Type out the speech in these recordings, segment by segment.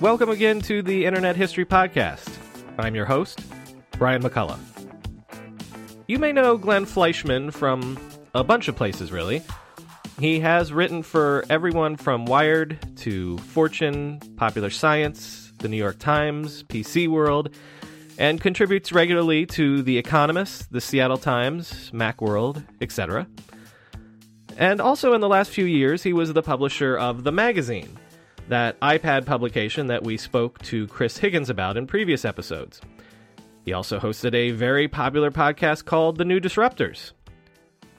Welcome again to the Internet History Podcast. I'm your host, Brian McCullough. You may know Glenn Fleishman from a bunch of places, really. He has written for everyone from Wired to Fortune, Popular Science, The New York Times, PC World, and contributes regularly to The Economist, The Seattle Times, Macworld, etc. And also in the last few years, he was the publisher of The Magazine, that iPad publication that we spoke to Chris Higgins about in previous episodes. He also hosted a very popular podcast called The New Disruptors.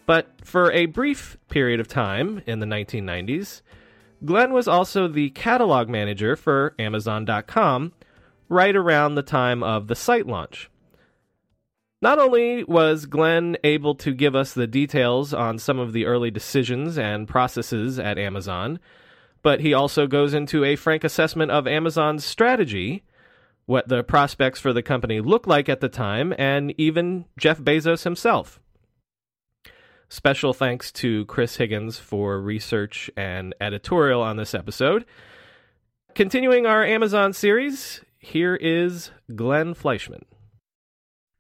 But for a brief period of time in the 1990s, Glenn was also the catalog manager for Amazon.com right around the time of the site launch. Not only was Glenn able to give us the details on some of the early decisions and processes at Amazon, but he also goes into a frank assessment of Amazon's strategy, what the prospects for the company look like at the time, and even Jeff Bezos himself. Special thanks to Chris Higgins for research and editorial on this episode. Continuing our Amazon series, here is Glenn Fleishman.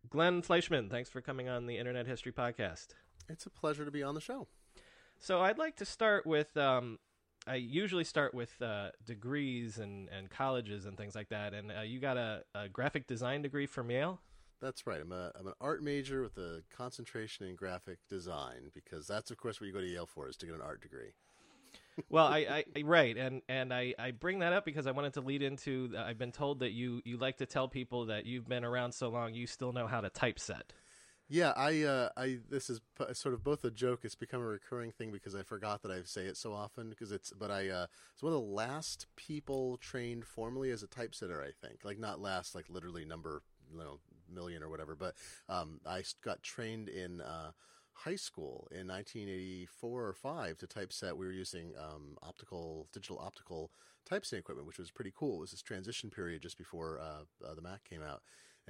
Glenn Fleishman, thanks for coming on the Internet History Podcast. It's a pleasure to be on the show. So I'd like to start with um, I usually start with uh, degrees and, and colleges and things like that. And uh, you got a, a, graphic design degree from Yale. That's right. I'm a I'm an art major with a concentration in graphic design because that's of course what you go to Yale for is to get an art degree. well, I, I right, and and I, I bring that up because I wanted to lead into. I've been told that you you like to tell people that you've been around so long, you still know how to typeset. Yeah, I, uh, I, this is p- sort of both a joke. It's become a recurring thing because I forgot that I say it so often. Because it's, but I, uh, it's one of the last people trained formally as a typesetter. I think, like not last, like literally number, you know, million or whatever. But um, I got trained in uh, high school in 1984 or five to typeset. We were using um, optical, digital optical typesetting equipment, which was pretty cool. It was this transition period just before uh, uh, the Mac came out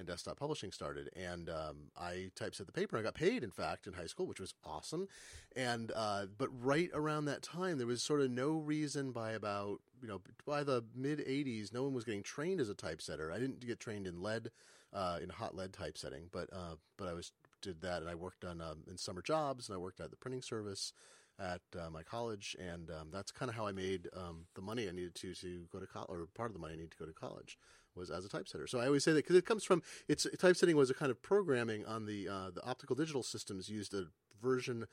and desktop publishing started. And um, I typeset the paper. I got paid, in fact, in high school, which was awesome. And uh, but right around that time, there was sort of no reason by about you know by the mid '80s, no one was getting trained as a typesetter. I didn't get trained in lead, uh, in hot lead typesetting, but uh, but I was did that, and I worked on um, in summer jobs, and I worked at the printing service at uh, my college, and um, that's kind of how I made um, the money I needed to to go to college, or part of the money I needed to go to college was as a typesetter. So I always say that because it comes from it's typesetting was a kind of programming on the uh, the optical digital systems used a version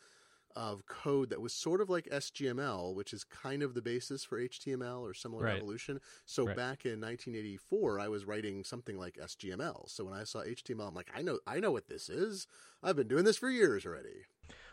of code that was sort of like SGML, which is kind of the basis for HTML or similar right. evolution. So right. back in 1984, I was writing something like SGML. So when I saw HTML, I'm like, I know, I know what this is. I've been doing this for years already.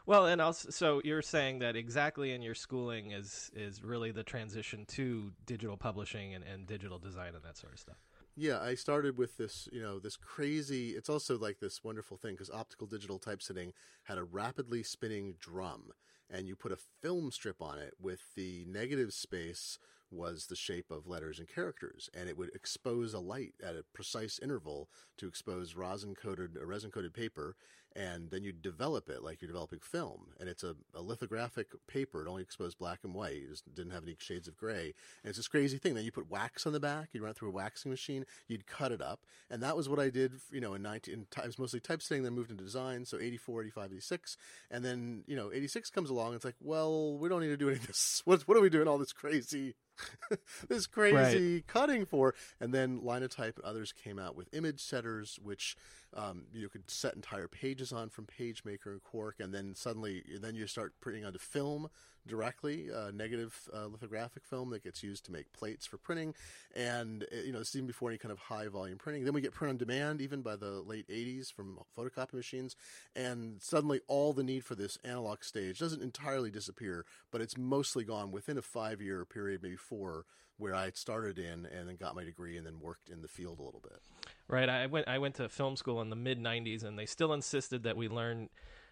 Well, and also, so you're saying that exactly in your schooling is is really the transition to digital publishing and, and digital design and that sort of stuff. Yeah, I started with this, you know, this crazy. It's also like this wonderful thing because optical digital typesetting had a rapidly spinning drum, and you put a film strip on it with the negative space was the shape of letters and characters, and it would expose a light at a precise interval to expose rosin coated or resin coated paper, and then you develop it like you're developing film. And it's a, a lithographic paper; it only exposed black and white; it didn't have any shades of gray. And it's this crazy thing. Then you put wax on the back, You'd run it through a waxing machine, you'd cut it up, and that was what I did. You know, in 19 in times mostly typesetting, then moved into design. So 84, 85, 86, and then you know 86 comes along. It's like, well, we don't need to do any of this. What what are we doing all this crazy this crazy right. cutting for. And then Linotype and others came out with image setters, which um, you could set entire pages on from PageMaker and Quark, and then suddenly, then you start printing onto film directly, negative uh, lithographic film that gets used to make plates for printing, and uh, you know even before any kind of high volume printing. Then we get print on demand, even by the late '80s from photocopy machines, and suddenly all the need for this analog stage doesn't entirely disappear, but it's mostly gone within a five-year period, maybe four, where I started in and then got my degree and then worked in the field a little bit. Right. I went I went to film school in the mid '90s, and they still insisted that we learn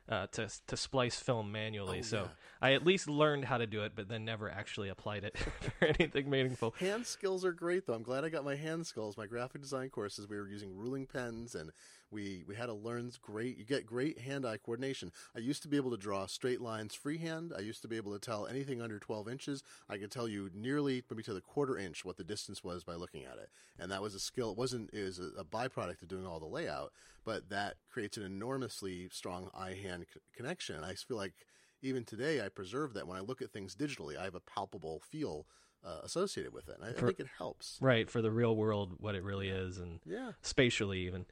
uh, to to splice film manually. Oh, so yeah. I at least learned how to do it, but then never actually applied it for anything meaningful. Hand skills are great, though. I'm glad I got my hand skills. My graphic design courses, we were using ruling pens and we we had to learn great. You get great hand-eye coordination. I used to be able to draw straight lines freehand. I used to be able to tell anything under 12 inches. I could tell you nearly maybe to the quarter inch what the distance was by looking at it, and that was a skill. It wasn't it was a, byproduct of doing all the layout, but that creates an enormously strong eye-hand c- connection. I feel like even today I preserve that when I look at things digitally. I have a palpable feel uh, associated with it. I, for, I, think it helps. Right for the real world, what it really is, and yeah, spatially even.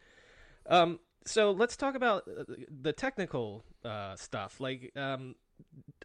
Um, so let's talk about uh, the technical uh, stuff. Like, um,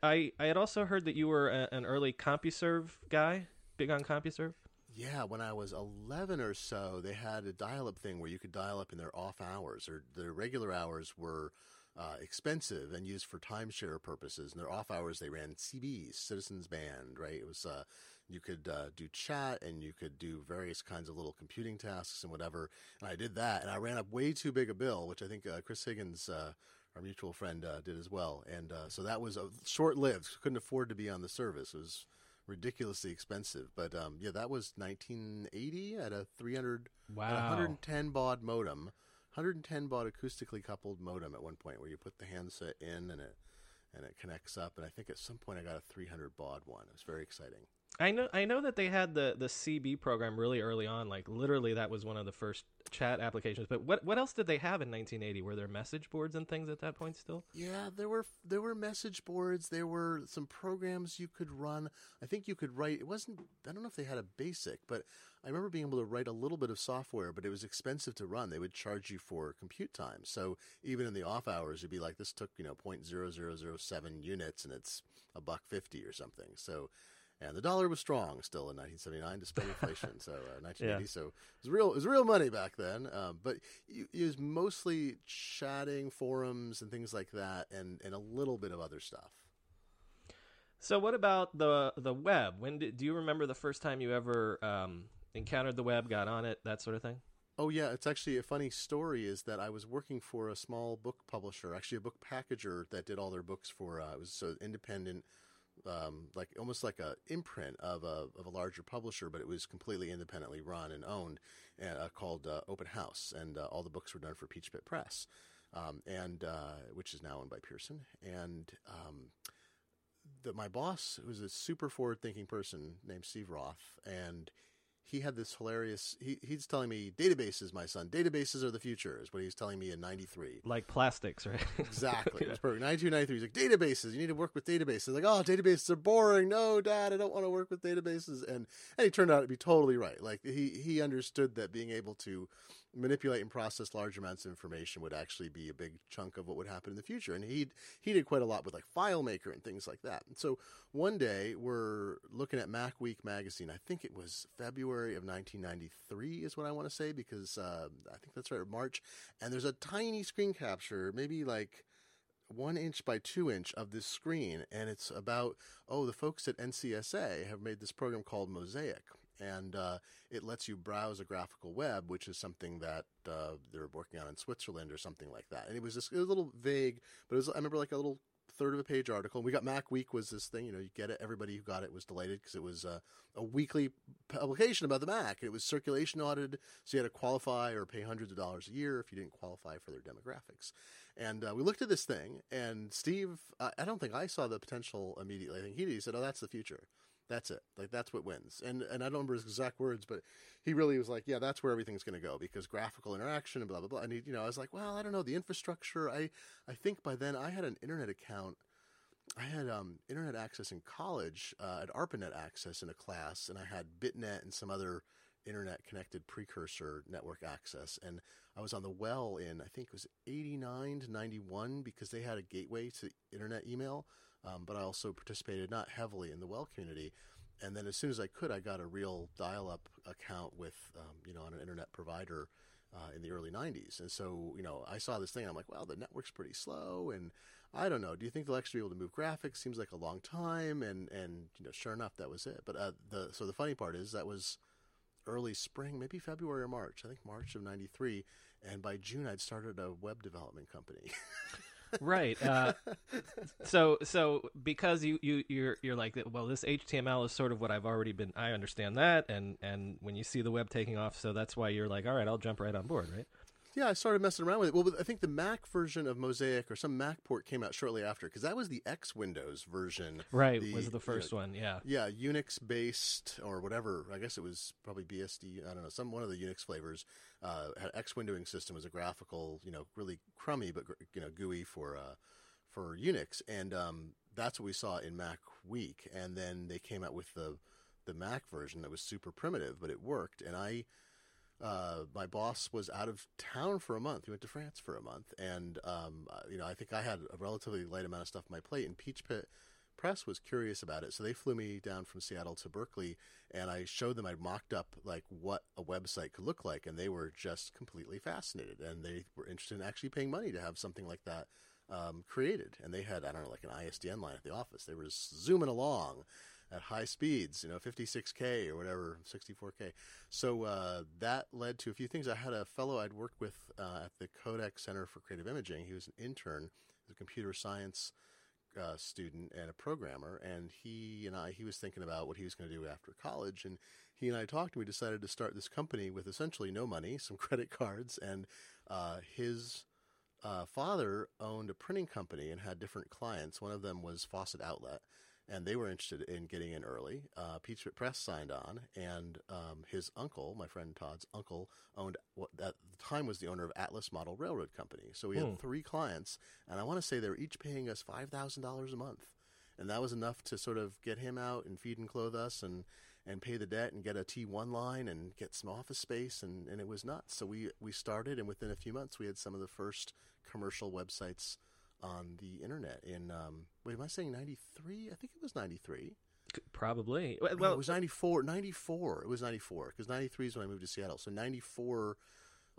I I had also heard that you were a, an early CompuServe guy, big on CompuServe. Yeah, when I was 11 or so, they had a dial-up thing where you could dial up in their off hours, or their regular hours were uh, expensive and used for timeshare purposes. And their off hours, they ran CBs, Citizens Band, right? It was uh, you could uh, do chat and you could do various kinds of little computing tasks and whatever. And I did that, and I ran up way too big a bill, which I think uh, Chris Higgins, uh, our mutual friend, uh, did as well. And uh, so that was short lived. Couldn't afford to be on the service. It was ridiculously expensive. But um, yeah, that was 1980 at a 300, wow. 110 baud modem. 110 baud acoustically coupled modem at one point where you put the handset in and it and it connects up. And I think at some point I got a 300 baud one. It was very exciting. I know I know that they had the the CB program really early on. Like literally, that was one of the first chat applications. But what what else did they have in 1980? Were there message boards and things at that point still? Yeah, there were there were message boards. There were some programs you could run. I think you could write. It wasn't. I don't know if they had a basic, but I remember being able to write a little bit of software. But it was expensive to run. They would charge you for compute time. So even in the off hours, it'd be like this took you know point zero zero zero seven units, and it's a buck fifty or something. So and the dollar was strong still in 1979 despite inflation. so uh, 1980, yeah. so it was real. It was real money back then. Um, but it, it was mostly chatting, forums, and things like that, and and a little bit of other stuff. So what about the the web? When did, do you remember the first time you ever um, encountered the web, got on it, that sort of thing? Oh yeah, it's actually a funny story. Is that I was working for a small book publisher, actually a book packager that did all their books for. Uh, it was so independent um, like almost like a imprint of a of a larger publisher, but it was completely independently run and owned, uh, called uh, Open House, and uh, all the books were done for Peachpit Press, um, and uh, which is now owned by Pearson. And um, the, my boss, was a super forward thinking person named Steve Roth, and he had this hilarious. He, he's telling me databases, my son. Databases are the future, is what he was telling me in '93. Like plastics, right? exactly. yeah. It was perfect. 92, 93. He's like databases. You need to work with databases. Like, oh, databases are boring. No, Dad, I don't want to work with databases. And and he turned out to be totally right. Like he he understood that being able to manipulate and process large amounts of information would actually be a big chunk of what would happen in the future. And he he did quite a lot with like FileMaker and things like that. And so one day we're looking at MacWeek magazine. I think it was February of 1993 is what I want to say because uh, I think that's right, March. And there's a tiny screen capture, maybe like one inch by two inch of this screen, and it's about oh the folks at NCSA have made this program called Mosaic, and uh, it lets you browse a graphical web, which is something that uh, they're working on in Switzerland or something like that. And it was just it was a little vague, but it was I remember like a little third of a page article. And we got MacWeek was this thing, you know, you get it. Everybody who got it was delighted because it was uh, a weekly publication about the Mac. It was circulation audited, so you had to qualify or pay hundreds of dollars a year if you didn't qualify for their demographics. And uh, we looked at this thing, and Steve, uh, I don't think I saw the potential immediately. I think he. He said, "Oh, that's the future." That's it. Like that's what wins. And and I don't remember his exact words, but he really was like, yeah, that's where everything's going to go because graphical interaction and blah blah blah. And he, you know, I was like, well, I don't know the infrastructure. I I think by then I had an internet account. I had um, internet access in college. Uh, at ARPANET access in a class, and I had BitNet and some other internet connected precursor network access. And I was on the well in I think it was eighty nine to ninety one because they had a gateway to internet email um, but I also participated not heavily in the well community. And then as soon as I could, I got a real dial-up account with, um, you know, on an internet provider uh, in the early 90s. And so, you know, I saw this thing. I'm like, well, the network's pretty slow. And I don't know. Do you think they'll actually be able to move graphics? Seems like a long time. And, and you know, sure enough, that was it. But uh, the so the funny part is that was early spring, maybe February or March. I think March of 93. And by June, I'd started a web development company. right. Uh, so so because you you you're you're like well this HTML is sort of what I've already been I understand that and and when you see the web taking off so that's why you're like all right I'll jump right on board right. Yeah, I started messing around with it. Well, I think the Mac version of Mosaic or some Mac port came out shortly after because that was the X Windows version. Right, the, was the first you know, one. Yeah, yeah, Unix based or whatever. I guess it was probably BSD. I don't know, some one of the Unix flavors uh, had X windowing system was a graphical, you know, really crummy but you know GUI for uh, for Unix, and um, that's what we saw in Mac Week. And then they came out with the the Mac version that was super primitive, but it worked, and I uh, my boss was out of town for a month. He went to France for a month, and um, uh, you know, I think I had a relatively light amount of stuff on my plate. And Peachpit Press was curious about it, so they flew me down from Seattle to Berkeley, and I showed them. I mocked up like what a website could look like, and they were just completely fascinated, and they were interested in actually paying money to have something like that um, created. And they had I don't know like an ISDN line at the office. They were zooming along at high speeds, you know, 56K or whatever, 64K. So uh, that led to a few things. I had a fellow I'd worked with uh, at the Kodak Center for Creative Imaging. He was an intern, a computer science uh, student and a programmer, and he and I, he was thinking about what he was going to do after college, and he and I talked, and we decided to start this company with essentially no money, some credit cards, and uh, his. Uh, father owned a printing company and had different clients. One of them was Faucet Outlet, and they were interested in getting in early. Uh, Peach Press signed on, and um, his uncle, my friend Todd's uncle, owned what at the time was the owner of Atlas Model Railroad Company. So we had Hmm. three clients, and I want to say they were each paying us five thousand dollars a month, and that was enough to sort of get him out and feed and clothe us and and pay the debt and get a T1 line and get some office space and, and it was nuts. So we we started and within a few months we had some of the first commercial websites on the internet in um, wait am I saying 93? I think it was 93. probably. Well, Well, it was 94. 94. It was 94 because 93 is when I moved to Seattle. So 94,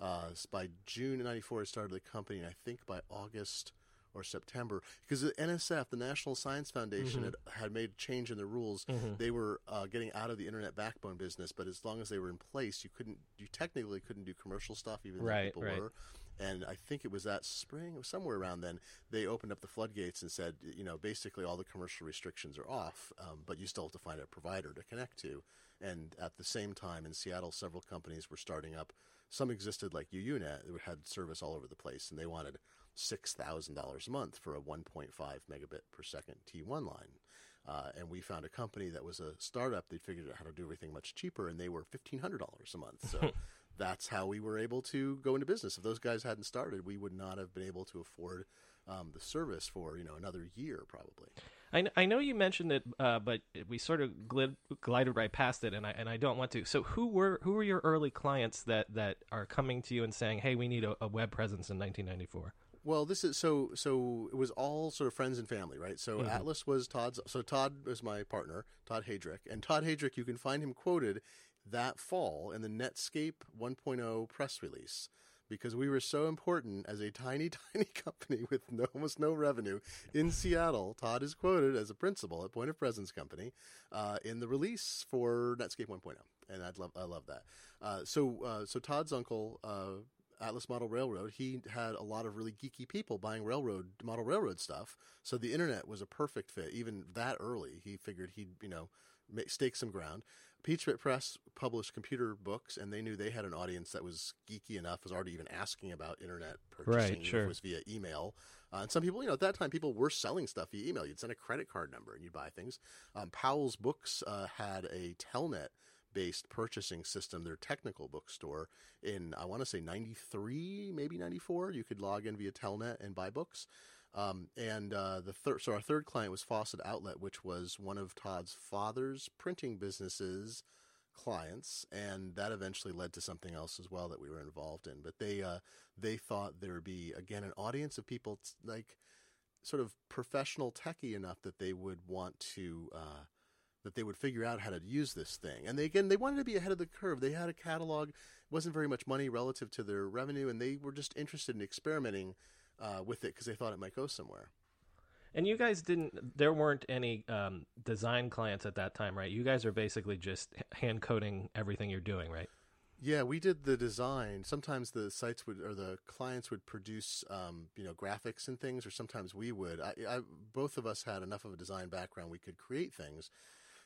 uh, by June of 94, I started the company. And I think by August or September, because the NSF, the National Science Foundation, had, had made a change in the rules. They were uh, getting out of the internet backbone business, but as long as they were in place, you couldn't, you technically couldn't do commercial stuff, even though people right. were. And I think it was that spring, it was somewhere around then, they opened up the floodgates and said, you know, basically all the commercial restrictions are off, um, but you still have to find a provider to connect to. And at the same time, in Seattle, several companies were starting up. Some existed like UUNet, that had service all over the place, and they wanted six thousand dollars a month for a 1.5 megabit per second T1 line. Uh, and we found a company that was a startup. They figured out how to do everything much cheaper, and they were fifteen hundred dollars a month. So that's how we were able to go into business. If those guys hadn't started, we would not have been able to afford um, the service for you know another year probably. I, I know you mentioned it, uh, but we sort of glid, glided right past it, and I and I don't want to. So who were who were your early clients that that are coming to you and saying, "Hey, we need a, a web presence in 1994"? Well, this is so so. It was all sort of friends and family, right? So Atlas was Todd's. So Todd was my partner, Todd Hadrick, and Todd Hadrick. You can find him quoted that fall in the Netscape 1.0 press release because we were so important as a tiny, tiny company with no, almost no revenue in Seattle. Todd is quoted as a principal at Point of Presence Company uh, in the release for Netscape 1.0, and I'd love I love that. Uh, so uh, so Todd's uncle. Uh, Atlas Model Railroad, he had a lot of really geeky people buying railroad model railroad stuff. So the internet was a perfect fit. Even that early, he figured he'd you know stake some ground. Peachpit Press published computer books, and they knew they had an audience that was geeky enough, was already even asking about internet purchasing. Right, sure. It was via email. Uh, and some people, you know, at that time, people were selling stuff via email. You'd send a credit card number and you'd buy things. Um, Powell's Books uh, had a Telnet based purchasing system, their technical bookstore in, I want to say 93, maybe 94. You could log in via Telnet and buy books. Um, and uh, the third, so our third client was Faucet Outlet, which was one of Todd's father's printing businesses clients, and that eventually led to something else as well that we were involved in. But they uh, they thought there would be again an audience of people t- like sort of professional techie enough that they would want to uh, that they would figure out how to use this thing. And they again they wanted to be ahead of the curve. They had a catalog, wasn't very much money relative to their revenue, and they were just interested in experimenting uh, with it because they thought it might go somewhere. And you guys didn't. There weren't any um, design clients at that time, right? You guys are basically just hand coding everything you're doing, right? Yeah, we did the design. Sometimes the sites would or the clients would produce, um, you know, graphics and things, or sometimes we would. I, I, both of us had enough of a design background we could create things,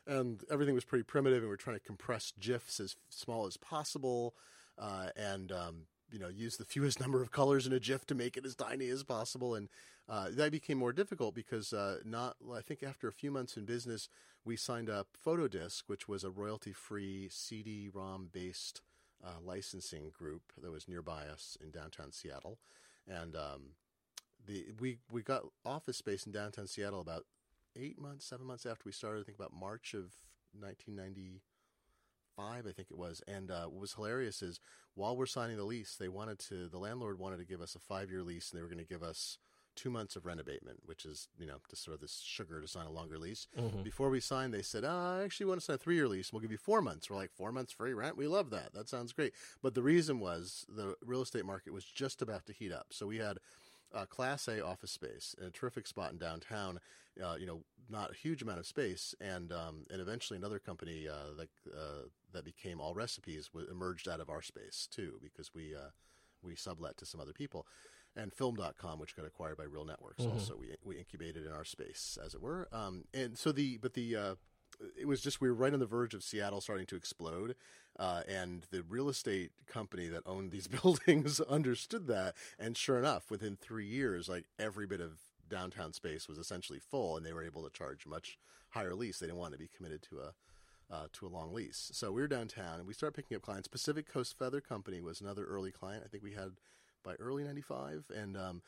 and everything was pretty primitive. And we are trying to compress GIFs as small as possible, uh, and um, you know, use the fewest number of colors in a GIF to make it as tiny as possible. And uh, that became more difficult because uh, not, I think after a few months in business, we signed up Photodisc, which was a royalty-free CD-ROM based uh, licensing group that was nearby us in downtown Seattle, and um, the we we got office space in downtown Seattle about eight months, seven months after we started. I think about March of 1995, I think it was. And uh, what was hilarious is while we're signing the lease, they wanted to the landlord wanted to give us a five year lease, and they were going to give us two months of rent abatement, which is you know just sort of this sugar to sign a longer lease. Before we signed, they said, oh, "I actually want to sign a three year lease. We'll give you four months." We're like, four months free rent? We love that. That sounds great." But the reason was the real estate market was just about to heat up, so we had. Uh, class A office space, in a terrific spot in downtown. Uh, you know, not a huge amount of space, and um, and eventually another company uh, that uh, that became Allrecipes emerged out of our space too, because we uh, we sublet to some other people and film.com which got acquired by RealNetworks also we, we incubated in our space as it were um, and so the but the uh, it was just we were right on the verge of seattle starting to explode uh, and the real estate company that owned these buildings understood that and sure enough within three years like every bit of downtown space was essentially full and they were able to charge much higher lease they didn't want to be committed to a uh, to a long lease. So we were downtown and we started picking up clients. Pacific Coast Feather Company was another early client. I think we had by early '95, and um,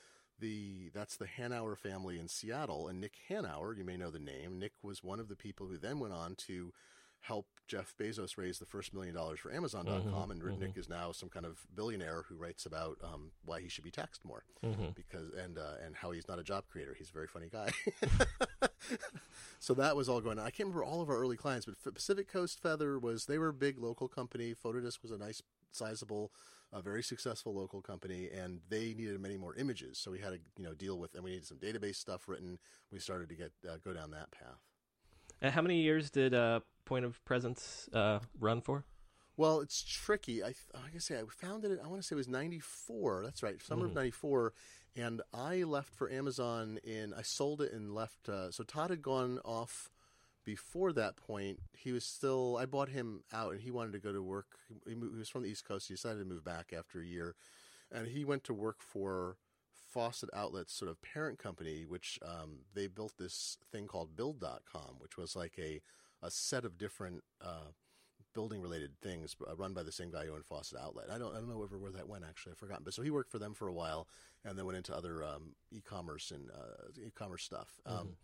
the that's the Hanauer family in Seattle. And Nick Hanauer, you may know the name. Nick was one of the people who then went on to help Jeff Bezos raise the first million dollars for Amazon.com, and Nick is now some kind of billionaire who writes about um, why he should be taxed more because and uh, and how he's not a job creator. He's a very funny guy. so that was all going on. I can't remember all of our early clients, but Pacific Coast Feather was they were a big local company. Photodisc was a nice, sizable, uh, very successful local company, and they needed many more images. So we had to you know deal with, and we needed some database stuff written. We started to get uh, go down that path. And how many years did uh, Point of Presence uh, run for? Well, it's tricky. I, like I say, I founded it. I want to say it was '94. That's right, summer of '94, and I left for Amazon. In I sold it and left. Uh, so Todd had gone off before that point. He was still. I bought him out, and he wanted to go to work. He, moved, he was from the East Coast. He decided to move back after a year, and he went to work for Faucet Outlet's sort of parent company, which um, they built this thing called Build.com, which was like a a set of different. Uh, building related things uh, run by the same guy who owned Faucet Outlet. I don't I don't know ever where that went actually. I've forgotten. But so he worked for them for a while and then went into other um, e-commerce and uh, e-commerce stuff. Um,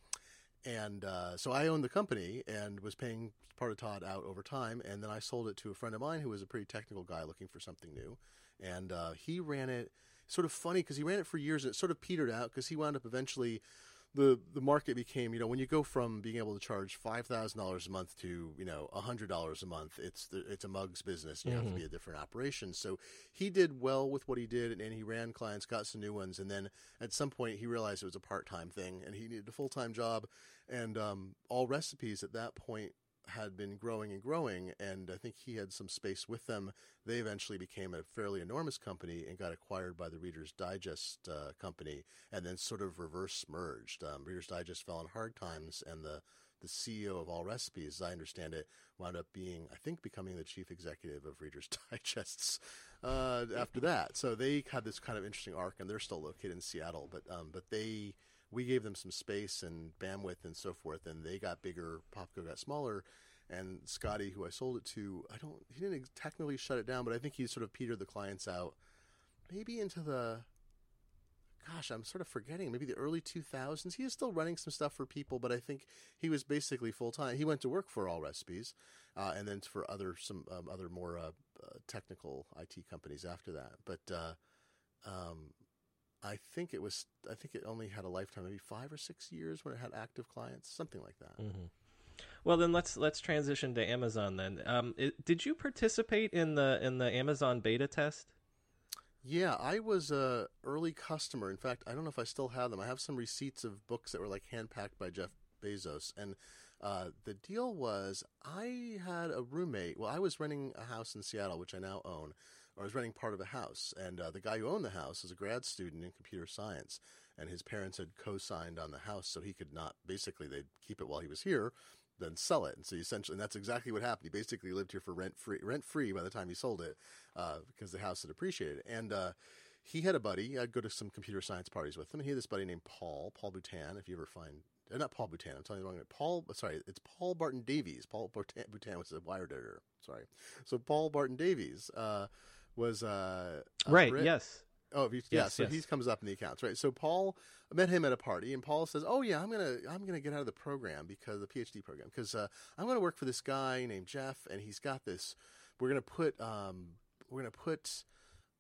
and uh, so I owned the company and was paying part of Todd out over time. And then I sold it to a friend of mine who was a pretty technical guy looking for something new. And uh, he ran it sort of funny because he ran it for years and it sort of petered out because he wound up eventually the the market became you know when you go from being able to charge five thousand dollars a month to you know a hundred dollars a month it's the, it's a mugs business. You have to be a different operation. So he did well with what he did and, and he ran clients got some new ones and then at some point he realized it was a part time thing and he needed a full time job and um, Allrecipes at that point had been growing and growing, and I think he had some space with them. They eventually became a fairly enormous company and got acquired by the Reader's Digest uh, company, and then sort of reverse merged. Um, Reader's Digest fell on hard times, and the the CEO of Allrecipes, as I understand it, wound up being, I think, becoming the chief executive of Reader's Digests uh, after that. So they had this kind of interesting arc, and they're still located in Seattle. But um, but they we gave them some space and bandwidth and so forth, and they got bigger. Popco got smaller, and Scotty, who I sold it to, I don't he didn't technically shut it down, but I think he sort of petered the clients out, maybe into the gosh, I'm sort of forgetting, maybe the early 2000s. He is still running some stuff for people, but I think he was basically full time. He went to work for Allrecipes, uh, and then for other some um, other more uh, uh, technical IT companies after that. But uh, um, I think it was I think it only had a lifetime, maybe five or six years when it had active clients, something like that. Mm-hmm. Well, then let's let's transition to Amazon. Then, um, it, did you participate in the in the Amazon beta test? Yeah, I was a early customer. In fact, I don't know if I still have them. I have some receipts of books that were like hand packed by Jeff Bezos, and uh, the deal was I had a roommate. Well, I was renting a house in Seattle, which I now own, I was renting part of a house, and uh, the guy who owned the house is a grad student in computer science, and his parents had co-signed on the house, so he could not basically they'd keep it while he was here, then sell it. And so essentially, and that's exactly what happened. He basically lived here for rent free, rent free by the time he sold it, uh, because the house had appreciated. And uh, he had a buddy. I'd go to some computer science parties with him. And he had this buddy named Paul, Paul Boutin. If you ever find, uh, not Paul Boutin, I'm telling you the wrong name. Paul, sorry, it's Paul Barton Davis. Paul Boutin, Boutin was a Wired editor. Sorry. So Paul Barton Davis uh, was uh, right. Brit. Yes. Oh, yes, yeah. So yes. he comes up in the accounts, right? So Paul I met him at a party, and Paul says, "Oh yeah, I'm gonna I'm gonna get out of the program because the PhD program because uh, I'm gonna work for this guy named Jeff, and he's got this. We're gonna put um, we're gonna put."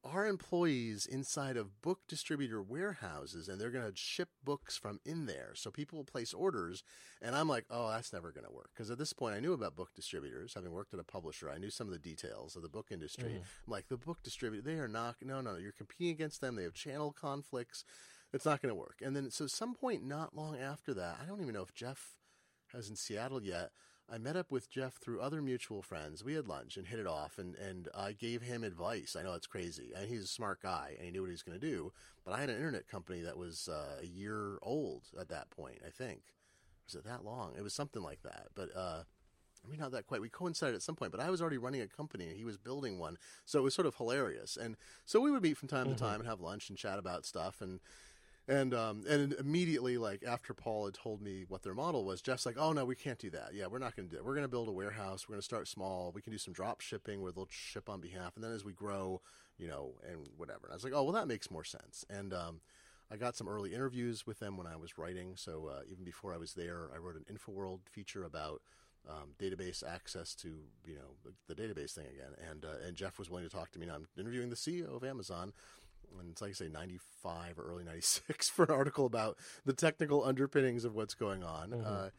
Our employees inside of book distributor warehouses, and they're going to ship books from in there. So people will place orders, and I'm like, oh, that's never going to work. Because at this point, I knew about book distributors, having worked at a publisher. I knew some of the details of the book industry. Mhm. I'm like, the book distributor, they are not, no, no, you're competing against them. They have channel conflicts. It's not going to work. And then, so some point not long after that, I don't even know if Jeff was in Seattle yet. I met up with Jeff through other mutual friends. We had lunch and hit it off, and, and I gave him advice. I know it's crazy, and he's a smart guy, and he knew what he was going to do. But I had an internet company that was uh, a year old at that point. I think was it that long? It was something like that. But uh, I mean, not that quite. We coincided at some point, but I was already running a company, and he was building one, so it was sort of hilarious. And so we would meet from time Mhm. to time and have lunch and chat about stuff, and and um, and immediately, like after Paul had told me what their model was, Jeff's like, "Oh no, we can't do that. Yeah, we're not going to do it. We're going to build a warehouse. We're going to start small. We can do some drop shipping where they'll ship on behalf, and then as we grow, you know, and whatever." And I was like, "Oh well, that makes more sense." And um, I got some early interviews with them when I was writing. So uh, even before I was there, I wrote an InfoWorld feature about um, database access to you know the, the database thing again. And uh, and Jeff was willing to talk to me. Now I'm interviewing the CEO of Amazon and it's like I say 95 or early 96 for an article about the technical underpinnings of what's going on. Mhm. Uh,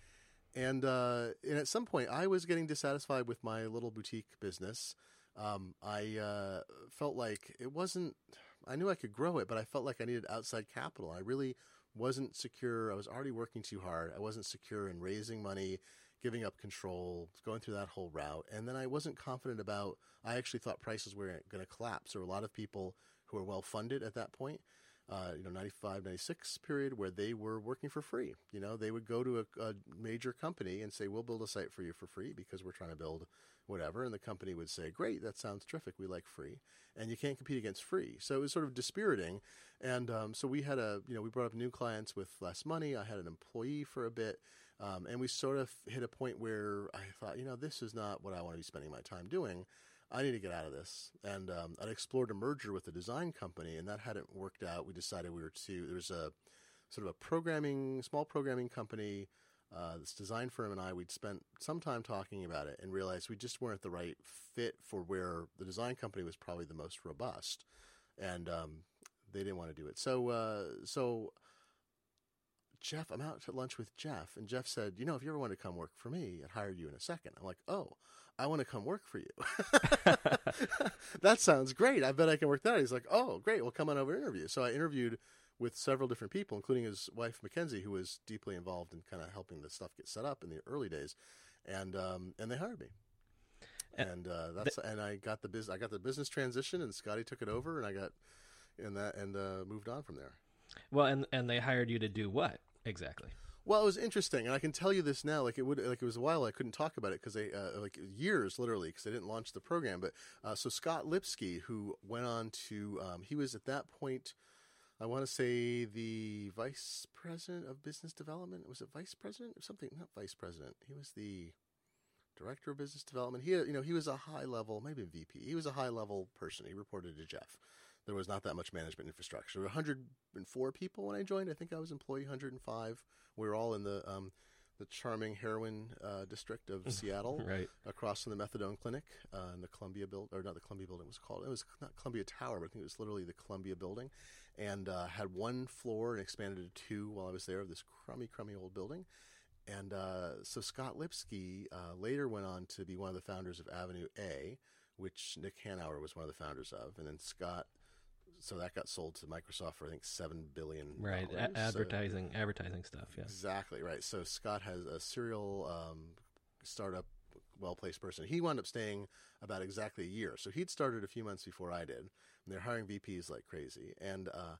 and uh, and at some point, I was getting dissatisfied with my little boutique business. Um, I uh, felt like it wasn't. I knew I could grow it, but I felt like I needed outside capital. I really wasn't secure. I was already working too hard. I wasn't secure in raising money, giving up control, going through that whole route. And then I wasn't confident about. I actually thought prices were going to collapse. There were a lot of people who were well funded at that point. Uh, you know, 95, 96 period where they were working for free. You know, they would go to a, a major company and say, we'll build a site for you for free because we're trying to build whatever. And the company would say, great, that sounds terrific. We like free. And you can't compete against free. So it was sort of dispiriting. And um, so we had a, you know, we brought up new clients with less money. I had an employee for a bit. Um, and we sort of hit a point where I thought, you know, this is not what I want to be spending my time doing. I need to get out of this. And um, I'd explored a merger with a design company, and that hadn't worked out. We decided we were to, there was a sort of a programming, small programming company, uh, this design firm, and I, we'd spent some time talking about it and realized we just weren't the right fit for where the design company was probably the most robust. And um, they didn't want to do it. So, uh, so Jeff, I'm out to lunch with Jeff, and Jeff said, "You know, if you ever want to come work for me, I'd hire you in a second. I'm like, "Oh, I want to come work for you." that sounds great. I bet I can work that. out. He's like, "Oh, great. Well, come on over and interview." So I interviewed with several different people, including his wife Mackenzie, who was deeply involved in kind of helping the stuff get set up in the early days. and um, and they hired me. And uh, that's and I got the business. I got the business transition, and Scotty took it over, and I got and that and uh, moved on from there. Well, and and they hired you to do what exactly? Well, it was interesting, and I can tell you this now. Like it would, like it was a while I couldn't talk about it because they, uh, like years literally, because they didn't launch the program. But uh, so Scott Lipsky, who went on to, um, he was at that point, I want to say the vice president of business development. Was it vice president or something? Not vice president. He was the director of business development. He, you know, he was a high level, maybe VP. He was a high level person. He reported to Jeff. There was not that much management infrastructure. There were 104 people when I joined. I think I was employee 105. We were all in the um, the charming heroin uh, district of Seattle, Right. across from the methadone clinic uh, in the Columbia building, or not the Columbia building. It was called. It was not Columbia Tower, but I think it was literally the Columbia building, and uh, had one floor and expanded to two while I was there. Of this crummy, crummy old building. And uh, so Scott Lipsky uh, later went on to be one of the founders of Avenue A, which Nick Hanauer was one of the founders of, and then Scott. So that got sold to Microsoft for I think seven billion. Right, a- So- advertising, advertising stuff. Yeah. Exactly right. So Scott has a serial um, startup, well placed person. He wound up staying about exactly a year. So he'd started a few months before I did. And they're hiring VPs like crazy. And uh,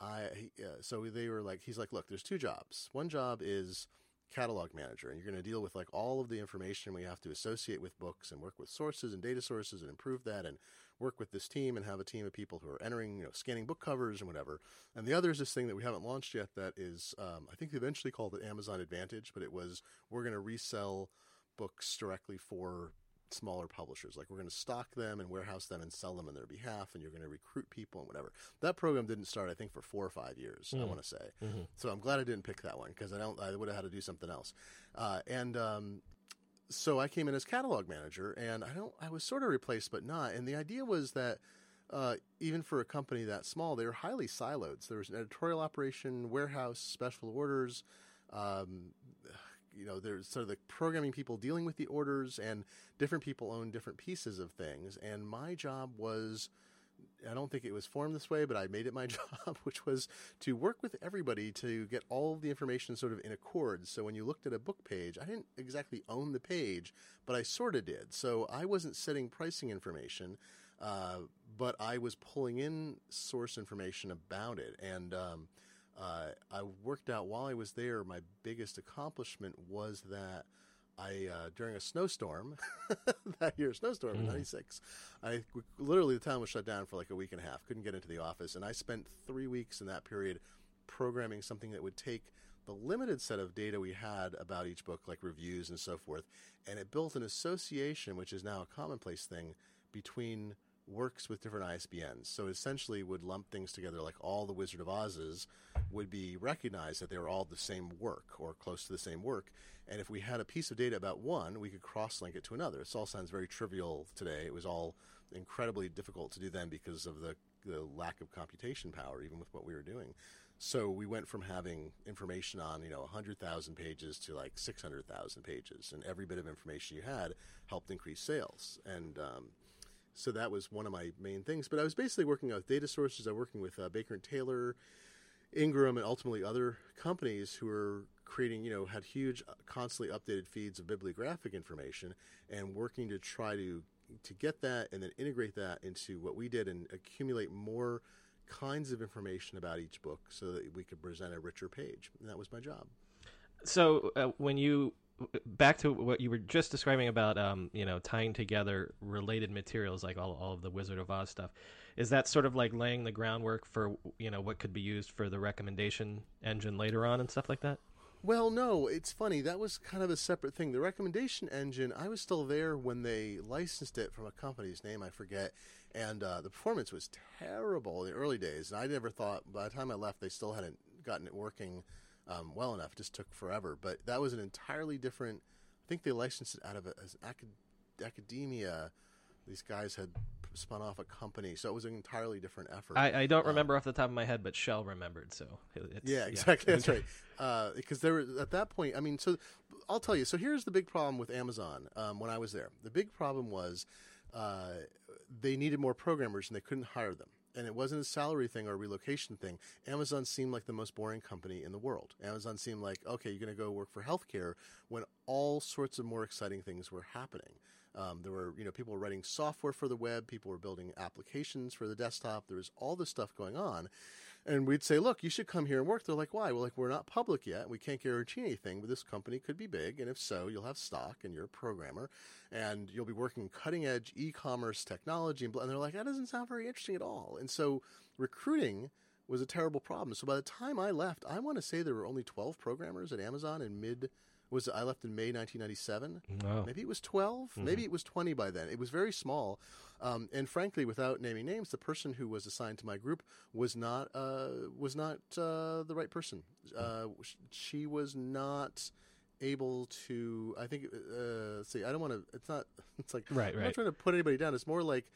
I, he, uh, so they were like, he's like, look, there's two jobs. One job is catalog manager, and you're going to deal with like all of the information we have to associate with books and work with sources and data sources and improve that and work with this team and have a team of people who are entering, you know, scanning book covers and whatever. And the other is this thing that we haven't launched yet that is, um, I think they eventually called it Amazon Advantage, but it was we're going to resell books directly for smaller publishers. Like we're going to stock them and warehouse them and sell them on their behalf, and you're going to recruit people and whatever. That program didn't start, I think, for four or five years. I want to say. So I'm glad I didn't pick that one because I don't. I would have had to do something else. Uh, and um, so I came in as catalog manager, and I don't. I was sort of replaced, but not. And the idea was that. Uh, even for a company that small, they were highly siloed. So there was an editorial operation, warehouse, special orders, um, you know, there's sort of the programming people dealing with the orders, and different people own different pieces of things. And my job was, I don't think it was formed this way, but I made it my job, which was to work with everybody to get all the information sort of in accord. So when you looked at a book page, I didn't exactly own the page, but I sort of did. So I wasn't setting pricing information. Uh, but I was pulling in source information about it, and um, uh, I worked out while I was there. My biggest accomplishment was that I, uh, during a snowstorm, that year snowstorm in '96, I literally the town was shut down for like a week and a half. Couldn't get into the office, and I spent three weeks in that period programming something that would take the limited set of data we had about each book, like reviews and so forth, and it built an association, which is now a commonplace thing, between works with different ISBNs. So essentially would lump things together like all the Wizard of Oz's would be recognized that they were all the same work or close to the same work. And if we had a piece of data about one, we could cross link it to another. This all sounds very trivial today. It was all incredibly difficult to do then because of the, the lack of computation power, even with what we were doing. So we went from having information on, you know, 100,000 pages to like 600,000 pages. And every bit of information you had helped increase sales. And, um, so that was one of my main things. But I was basically working with data sources. I was working with uh, Baker and Taylor, Ingram, and ultimately other companies who were creating, you know, had huge, uh, constantly updated feeds of bibliographic information, and working to try to to get that and then integrate that into what we did and accumulate more kinds of information about each book so that we could present a richer page. And that was my job. So uh, when you back to what you were just describing about um, you know tying together related materials like all, all of the Wizard of Oz stuff, is that sort of like laying the groundwork for you know what could be used for the recommendation engine later on and stuff like that? Well, no, it's funny. That was kind of a separate thing. The recommendation engine, I was still there when they licensed it from a company's name, I forget, and uh, the performance was terrible in the early days. And I never thought, by the time I left, they still hadn't gotten it working um, well enough. It just took forever. But that was an entirely different, I think they licensed it out of a, as acad- academia. These guys had spun off a company, so it was an entirely different effort. I, I don't remember off the top of my head, but Shell remembered. So it's, Yeah, exactly. That's right. Because there were at that point. I mean, so I'll tell you. So here's the big problem with Amazon. Um, when I was there, the big problem was uh, they needed more programmers and they couldn't hire them. And it wasn't a salary thing or a relocation thing. Amazon seemed like the most boring company in the world. Amazon seemed like, okay, you're going to go work for healthcare when all sorts of more exciting things were happening. Um, there were, you know, people were writing software for the web, people were building applications for the desktop. There was all this stuff going on. And we'd say, look, you should come here and work. They're like, why? Well, like, we're not public yet. We can't guarantee anything, but this company could be big. And if so, you'll have stock and you're a programmer and you'll be working cutting edge e commerce technology. And they're like, that doesn't sound very interesting at all. And so recruiting was a terrible problem. So by the time I left, I want to say there were only 12 programmers at Amazon in mid was I left in May 1997. Oh. Maybe it was 12. Mm-hmm. Maybe it was 20 by then. It was very small. Um, and frankly, without naming names, the person who was assigned to my group was not uh, was not uh, the right person. Uh, she was not able to. I think. Uh, see, I don't want to. It's not. It's like Right, I'm right. not trying to put anybody down. It's more like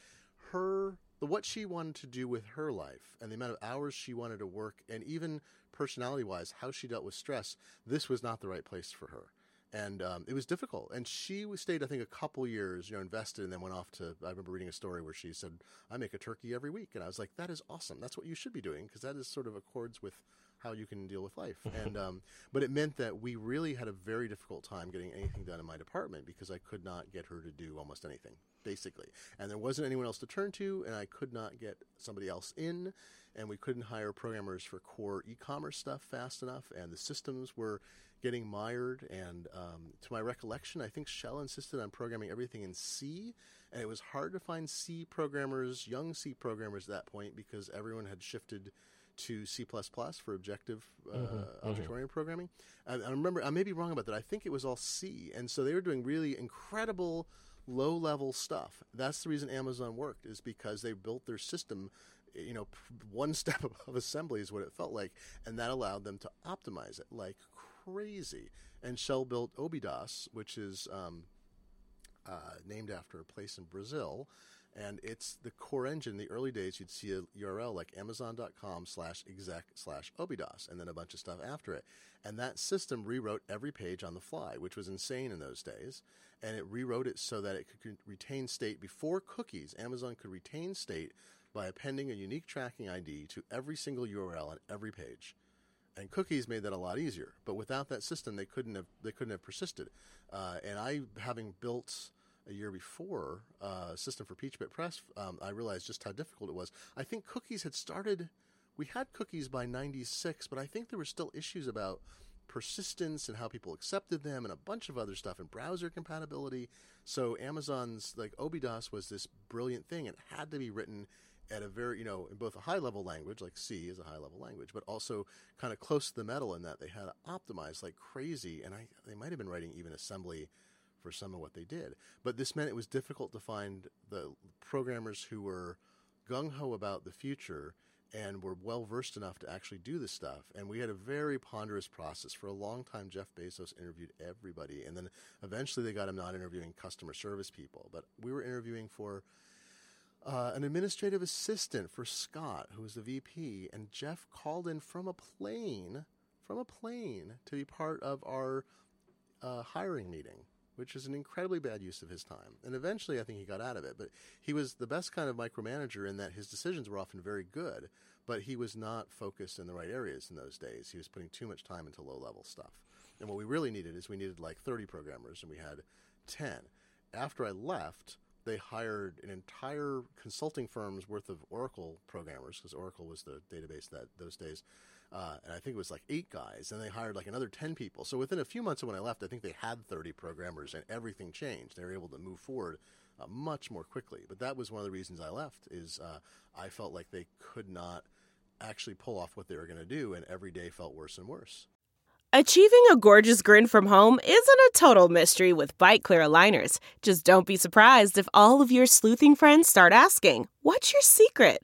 her the what she wanted to do with her life and the amount of hours she wanted to work and even personality wise how she dealt with stress this was not the right place for her. And um, it was difficult. And she stayed i think a couple years you know invested and then went off to i remember reading a story where she said i make a turkey every week. And i was like that is awesome. That's what you should be doing because that is sort of accords with how you can deal with life. And um, but it meant that we really had a very difficult time getting anything done in my department because i could not get her to do almost anything basically. And there wasn't anyone else to turn to and i could not get somebody else in. And we couldn't hire programmers for core e-commerce stuff fast enough and the systems were getting mired. And um, to my recollection i think Shel insisted on programming everything in c and it was hard to find c programmers young c programmers at that point because everyone had shifted to C++ for objective uh, object-oriented programming. And I remember I may be wrong about that. I think it was all C, and so they were doing really incredible low-level stuff. That's the reason Amazon worked is because they built their system, you know, one step above assembly is what it felt like, and that allowed them to optimize it like crazy. And Shel built Obidos, which is um, uh, named after a place in Brazil. And it's the core engine. In the early days, you'd see a URL like amazon.com slash exec slash obidos, and then a bunch of stuff after it. And that system rewrote every page on the fly, which was insane in those days. And it rewrote it so that it could retain state before cookies. Amazon could retain state by appending a unique tracking ID to every single URL on every page and cookies made that a lot easier. But without that system, they couldn't have they couldn't have persisted. Uh, and I, having built a year before uh, system for Peachpit Press, um, I realized just how difficult it was. I think cookies had started. We had cookies by '96, but I think there were still issues about persistence and how people accepted them and a bunch of other stuff and browser compatibility. So Amazon's like Obidos was this brilliant thing. It had to be written at a very, you know, in both a high level language, like C is a high level language, but also kind of close to the metal in that they had to optimize like crazy. And I, they might have been writing even assembly for some of what they did. But this meant it was difficult to find the programmers who were gung ho about the future and were well versed enough to actually do this stuff. And we had a very ponderous process. For a long time, Jeff Bezos interviewed everybody. And then eventually they got him not interviewing customer service people, but we were interviewing for uh, an administrative assistant for Scott, who was the VP, and Jeff called in from a plane, from a plane, to be part of our uh, hiring meeting, which is an incredibly bad use of his time. And eventually, I think he got out of it. But he was the best kind of micromanager in that his decisions were often very good, but he was not focused in the right areas in those days. He was putting too much time into low level stuff. And what we really needed is we needed like 30 programmers, and we had 10. After I left, they hired an entire consulting firm's worth of Oracle programmers because Oracle was the database that those days, uh, and I think it was like eight guys. And they hired like another ten people. So within a few months of when I left, I think they had thirty programmers, and everything changed. They were able to move forward uh, much more quickly. But that was one of the reasons I left. Is uh, I felt like they could not actually pull off what they were going to do, and every day felt worse and worse. Achieving a gorgeous grin from home isn't a total mystery with Byte Clear aligners. Just don't be surprised if all of your sleuthing friends start asking, What's your secret?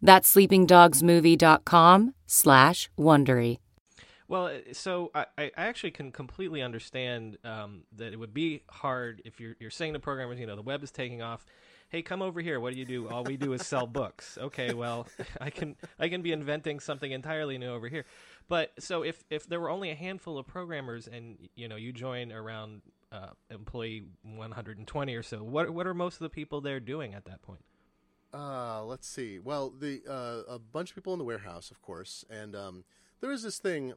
That's sleepingdogsmovie.com slash Wondery. Well, uh, so I, I actually can completely understand um, that it would be hard if you're you're saying to programmers, you know, the web is taking off. Hey, come over here. What do you do? All we do is sell books. Okay, well, I can I can be inventing something entirely new over here. But so if if there were only a handful of programmers and you know you join around uh, employee 120 or so, what what are most of the people there doing at that point? Uh, let's see. Well, the uh, a bunch of people in the warehouse, of course, and um, there is this thing.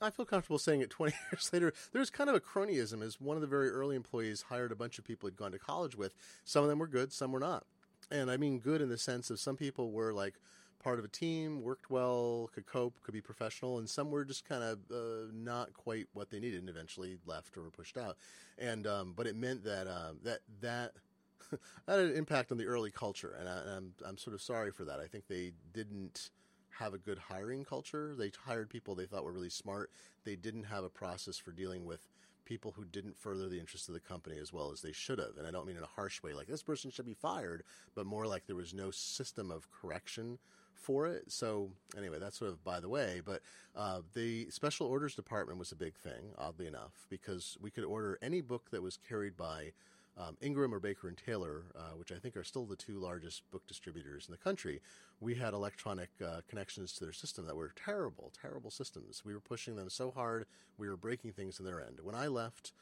I feel comfortable saying it 20 years later. There's kind of a cronyism as one of the very early employees hired a bunch of people he'd gone to college with. Some of them were good, some were not. And I mean good in the sense of some people were like part of a team, worked well, could cope, could be professional, and some were just kind of uh, not quite what they needed and eventually left or were pushed out. And um, but it meant that uh, that that that had an impact on the early culture, and, I, am I'm, I'm sort of sorry for that. I think they didn't have a good hiring culture. They hired people they thought were really smart. They didn't have a process for dealing with people who didn't further the interests of the company as well as they should have. And I don't mean in a harsh way, like this person should be fired, but more like there was no system of correction for it. So anyway, that's sort of by the way. But uh, the special orders department was a big thing, oddly enough, because we could order any book that was carried by um, Ingram or Baker and Taylor, uh, which I think are still the two largest book distributors in the country, we had electronic uh, connections to their system that were terrible, terrible systems. We were pushing them so hard, we were breaking things in their end. When I left,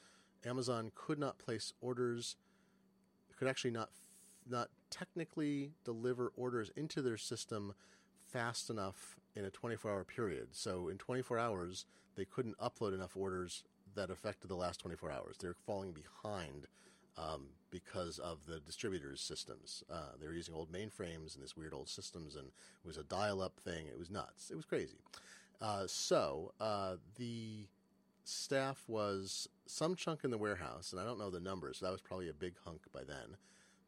Amazon could not place orders, could actually not not technically deliver orders into their system fast enough in a 24-hour period. So in 24 hours, they couldn't upload enough orders that affected the last 24 hours. They're falling behind um, because of the distributors' systems. Uh, they were using old mainframes and this weird old systems, and it was a dial-up thing. It was nuts. It was crazy. Uh, so uh, the staff was some chunk in the warehouse, and I don't know the numbers. So that was probably a big hunk by then.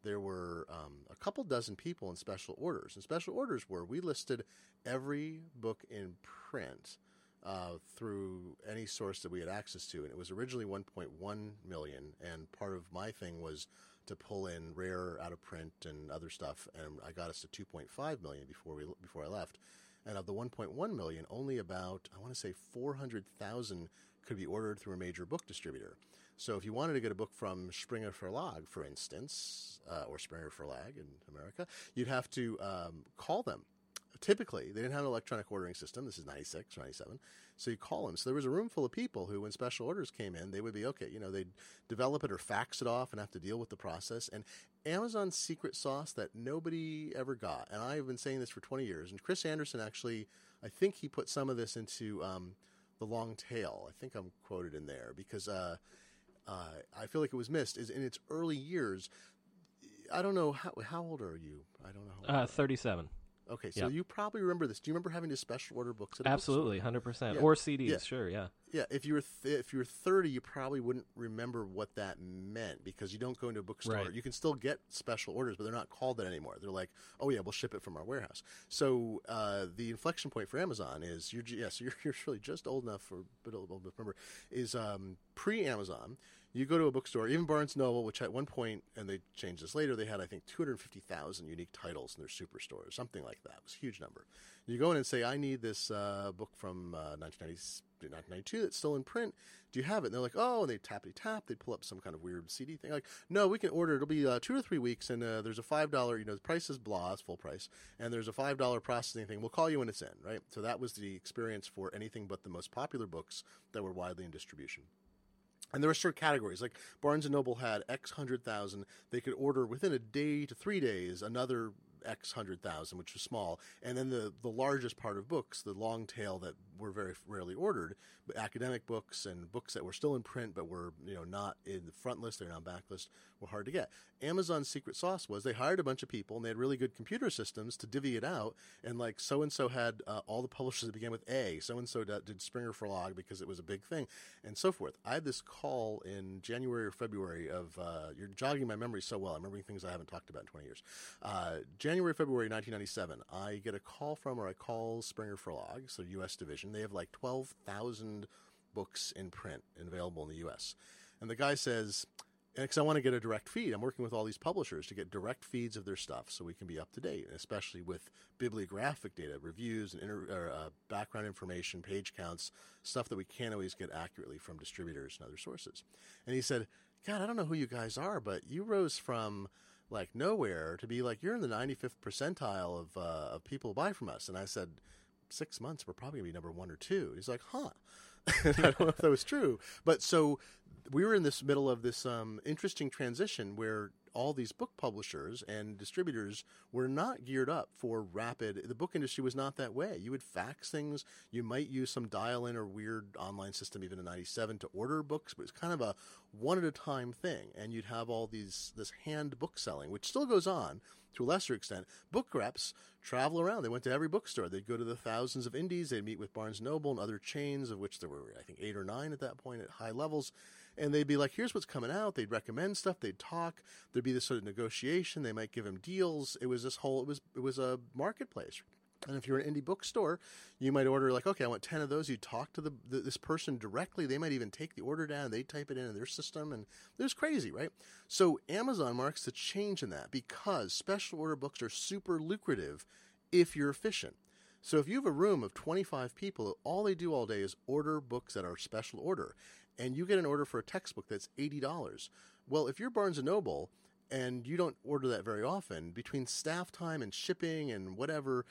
There were um, a couple dozen people in special orders, and special orders were we listed every book in print uh, through any source that we had access to. And it was originally 1.1 million. And part of my thing was to pull in rare out of print and other stuff. And I got us to 2.5 million before we before I left. And of the 1.1 million, only about I want to say 400,000 could be ordered through a major book distributor. So if you wanted to get a book from Springer Verlag, for instance, uh, or Springer Verlag in America, you'd have to um, call them typically they didn't have an electronic ordering system. This is 96 or 97. So you call them. So there was a room full of people who, when special orders came in, they would be okay. You know, they'd develop it or fax it off and have to deal with the process. And Amazon's secret sauce that nobody ever got, and I've been saying this for 20 years. And Chris Anderson actually, I think he put some of this into um, the long tail. I think I'm quoted in there because uh, uh, I feel like it was missed. Is in its early years. I don't know how how old are you? I don't know. Uh, 37. Okay, so you probably remember this. Do you remember having to special order books? At a Absolutely, hundred percent, or CDs. Yeah. Sure, yeah. Yeah, if you were th- if you were thirty, you probably wouldn't remember what that meant because you don't go into a bookstore. Right. You can still get special orders, but they're not called that anymore. They're like, oh yeah, we'll ship it from our warehouse. So uh, the inflection point for Amazon is you're yeah, so you're, you're really just old enough for a bit old enough remember is um, pre Amazon you go to a bookstore, even Barnes Noble, which at one point, and they changed this later, they had I think 250,000 unique titles in their superstore, or something like that. It was a huge number. You go in and say, "I need this uh, book from uh, 1992 that's still in print. Do you have it?" And they're like, "Oh," and they tappity tap. They pull up some kind of weird CD thing. Like, "No, we can order. It'll be uh, two or three weeks, and uh, there's a five dollar. You know, the price is blah, it's full price, and there's a five dollar processing thing. We'll call you when it's in, right?" So that was the experience for anything but the most popular books that were widely in distribution. And there were certain categories, like Barnes and Noble had X hundred thousand. They could order within a day to three days another X hundred thousand, which was small, and then the the largest part of books, the long tail that were very rarely ordered. But academic books and books that were still in print but were you know not in the front list, they're now backlist, were hard to get. Amazon's secret sauce was they hired a bunch of people and they had really good computer systems to divvy it out. And like so and so had uh, all the publishers that began with A, so and so did Springer Verlag because it was a big thing, and so forth. I had this call in January or February of uh, you're jogging my memory so well. I'm remembering things I haven't talked about in 20 years. Uh, January, February 1997. I get a call from or I call Springer Verlag, so U.S. division. They have like 12,000 books in print and available in the U.S. And the guy says, because I want to get a direct feed. I'm working with all these publishers to get direct feeds of their stuff so we can be up to date, especially with bibliographic data, reviews, and inter- or, uh, background information, page counts, stuff that we can't always get accurately from distributors and other sources. And he said, God, I don't know who you guys are, but you rose from like nowhere to be like you're in the 95th percentile of uh, of people who buy from us. And I said, six months, we're probably gonna be number one or two. He's like, huh. I don't know if that was true, but so we were in this middle of this um, interesting transition where all these book publishers and distributors were not geared up for rapid. The book industry was not that way. You would fax things. You might use some dial-in or weird online system, even in '97, to order books, but it's kind of a one at a time thing. And you'd have all these this hand book selling, which still goes on to a lesser extent. Book reps travel around. They went to every bookstore. They'd go to the thousands of indies. They'd meet with Barnes Noble and other chains, of which there were, I think, eight or nine at that point at high levels and they'd be like, "Here's what's coming out." They'd recommend stuff. They'd talk. There'd be this sort of negotiation. They might give him deals. It was this whole. It was it was a marketplace. And if you're an indie bookstore, you might order like, okay, I want ten of those. You talk to the, the, this person directly. They might even take the order down. They type it in in their system, and was crazy, right? So Amazon marks the change in that because special order books are super lucrative if you're efficient. So if you have a room of 25 people, all they do all day is order books that are special order and you get an order for a textbook that's $80. Well, if you're Barnes & Noble and you don't order that very often, between staff time and shipping and whatever,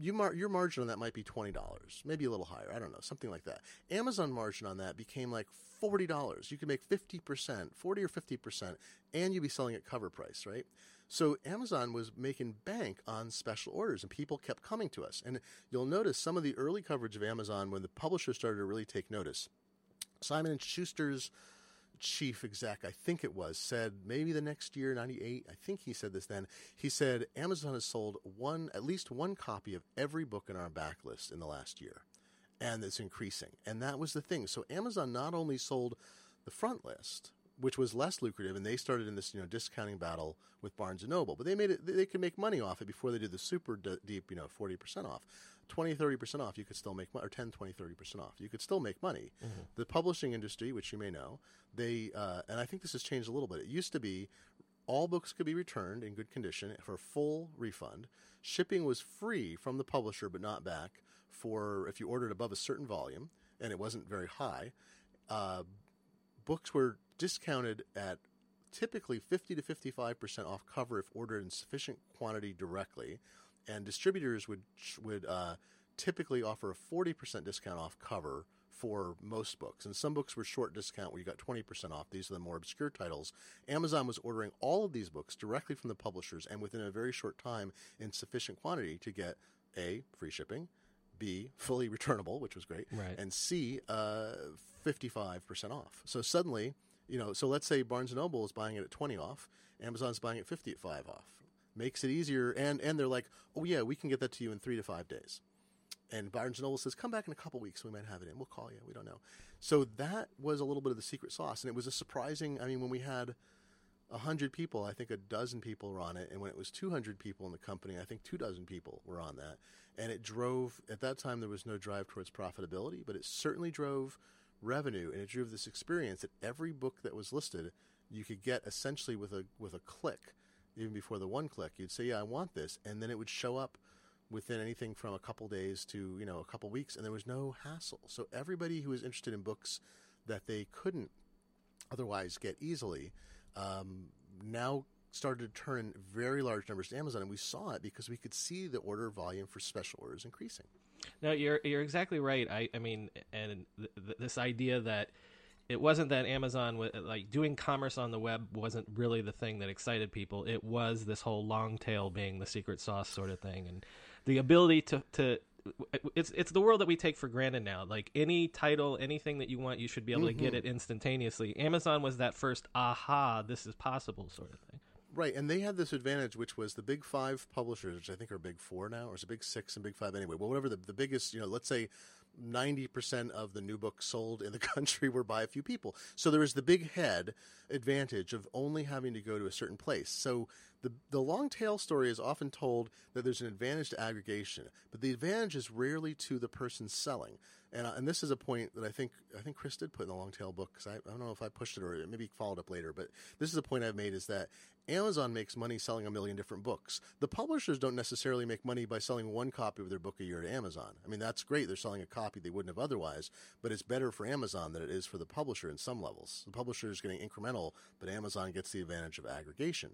you mar- your margin on that might be $20, maybe a little higher. I don't know, something like that. Amazon margin on that became like $40. You could make 50%, 40 or 50%, and you'd be selling at cover price, right? So Amazon was making bank on special orders, and people kept coming to us. And you'll notice some of the early coverage of Amazon when the publisher started to really take notice Simon and Schuster's chief exec, I think it was, said maybe the next year, 98, I think he said this then. He said Amazon has sold one, at least one copy of every book in our backlist in the last year. And it's increasing. And that was the thing. So Amazon not only sold the front list, which was less lucrative, and they started in this you know discounting battle with Barnes and Noble. But they made it; they could make money off it before they did the super deep, you know, forty percent off. 20 30% off you could still make money or 10 20 30% off. You could still make money. Mm-hmm. the publishing industry which you may know they uh, and i think this has changed a little bit. It used to be all books could be returned in good condition for full refund. Shipping was free from the publisher but not back for if you ordered above a certain volume and it wasn't very high uh, books were discounted at typically 50 to 55% off cover if ordered in sufficient quantity directly and distributors would would uh, typically offer a 40% discount off cover for most books. And some books were short discount where you got 20% off. These are the more obscure titles. Amazon was ordering all of these books directly from the publishers and within a very short time in sufficient quantity to get A, free shipping, B, fully returnable, which was great, right. and C, uh, 55% off. So suddenly, you know, so let's say Barnes & Noble is buying it at 20 off, Amazon's buying it 50 at 5 off makes it easier. And and they're like, oh yeah, we can get that to you in three to five days. And Barnes & Noble says, come back in a couple weeks. We might have it in. We'll call you. We don't know. So that was a little bit of the secret sauce, and it was a surprising. I mean, when we had hundred people, I think a dozen people were on it, and when it was two hundred people in the company, I think two dozen people were on that. And it drove. At that time, there was no drive towards profitability, but it certainly drove revenue, and it drove this experience that every book that was listed, you could get essentially with a with a click even before the one click. You'd say, "Yeah, I want this," and then it would show up within anything from a couple days to you know a couple weeks, and there was no hassle. So everybody who was interested in books that they couldn't otherwise get easily um, now started to turn in very large numbers to Amazon, and we saw it because we could see the order volume for special orders increasing. No, you're you're exactly right. I I mean, and th- th- this idea that it wasn't that Amazon was like doing commerce on the web wasn't really the thing that excited people. It was this whole long tail being the secret sauce sort of thing, and the ability to to it's it's the world that we take for granted now. Like any title, anything that you want, you should be able to get Mm-hmm. it instantaneously. Amazon was that first aha, this is possible sort of thing. Right, and they had this advantage, which was the big five publishers, which I think are big four now, or is it big six and big five anyway? Well, whatever the, the biggest, you know, let's say 90% of the new books sold in the country were by a few people. So there was the big head advantage of only having to go to a certain place. So the, the long tail story is often told that there's an advantage to aggregation, but the advantage is rarely to the person selling. And, uh, and this is a point that I think I think Chris did put in the long tail book because I, I don't know if I pushed it or maybe followed up later. But this is a point I've made is that Amazon makes money selling a million different books. The publishers don't necessarily make money by selling one copy of their book a year to Amazon. I mean that's great; they're selling a copy they wouldn't have otherwise. But it's better for Amazon than it is for the publisher in some levels. The publisher is getting incremental, but Amazon gets the advantage of aggregation.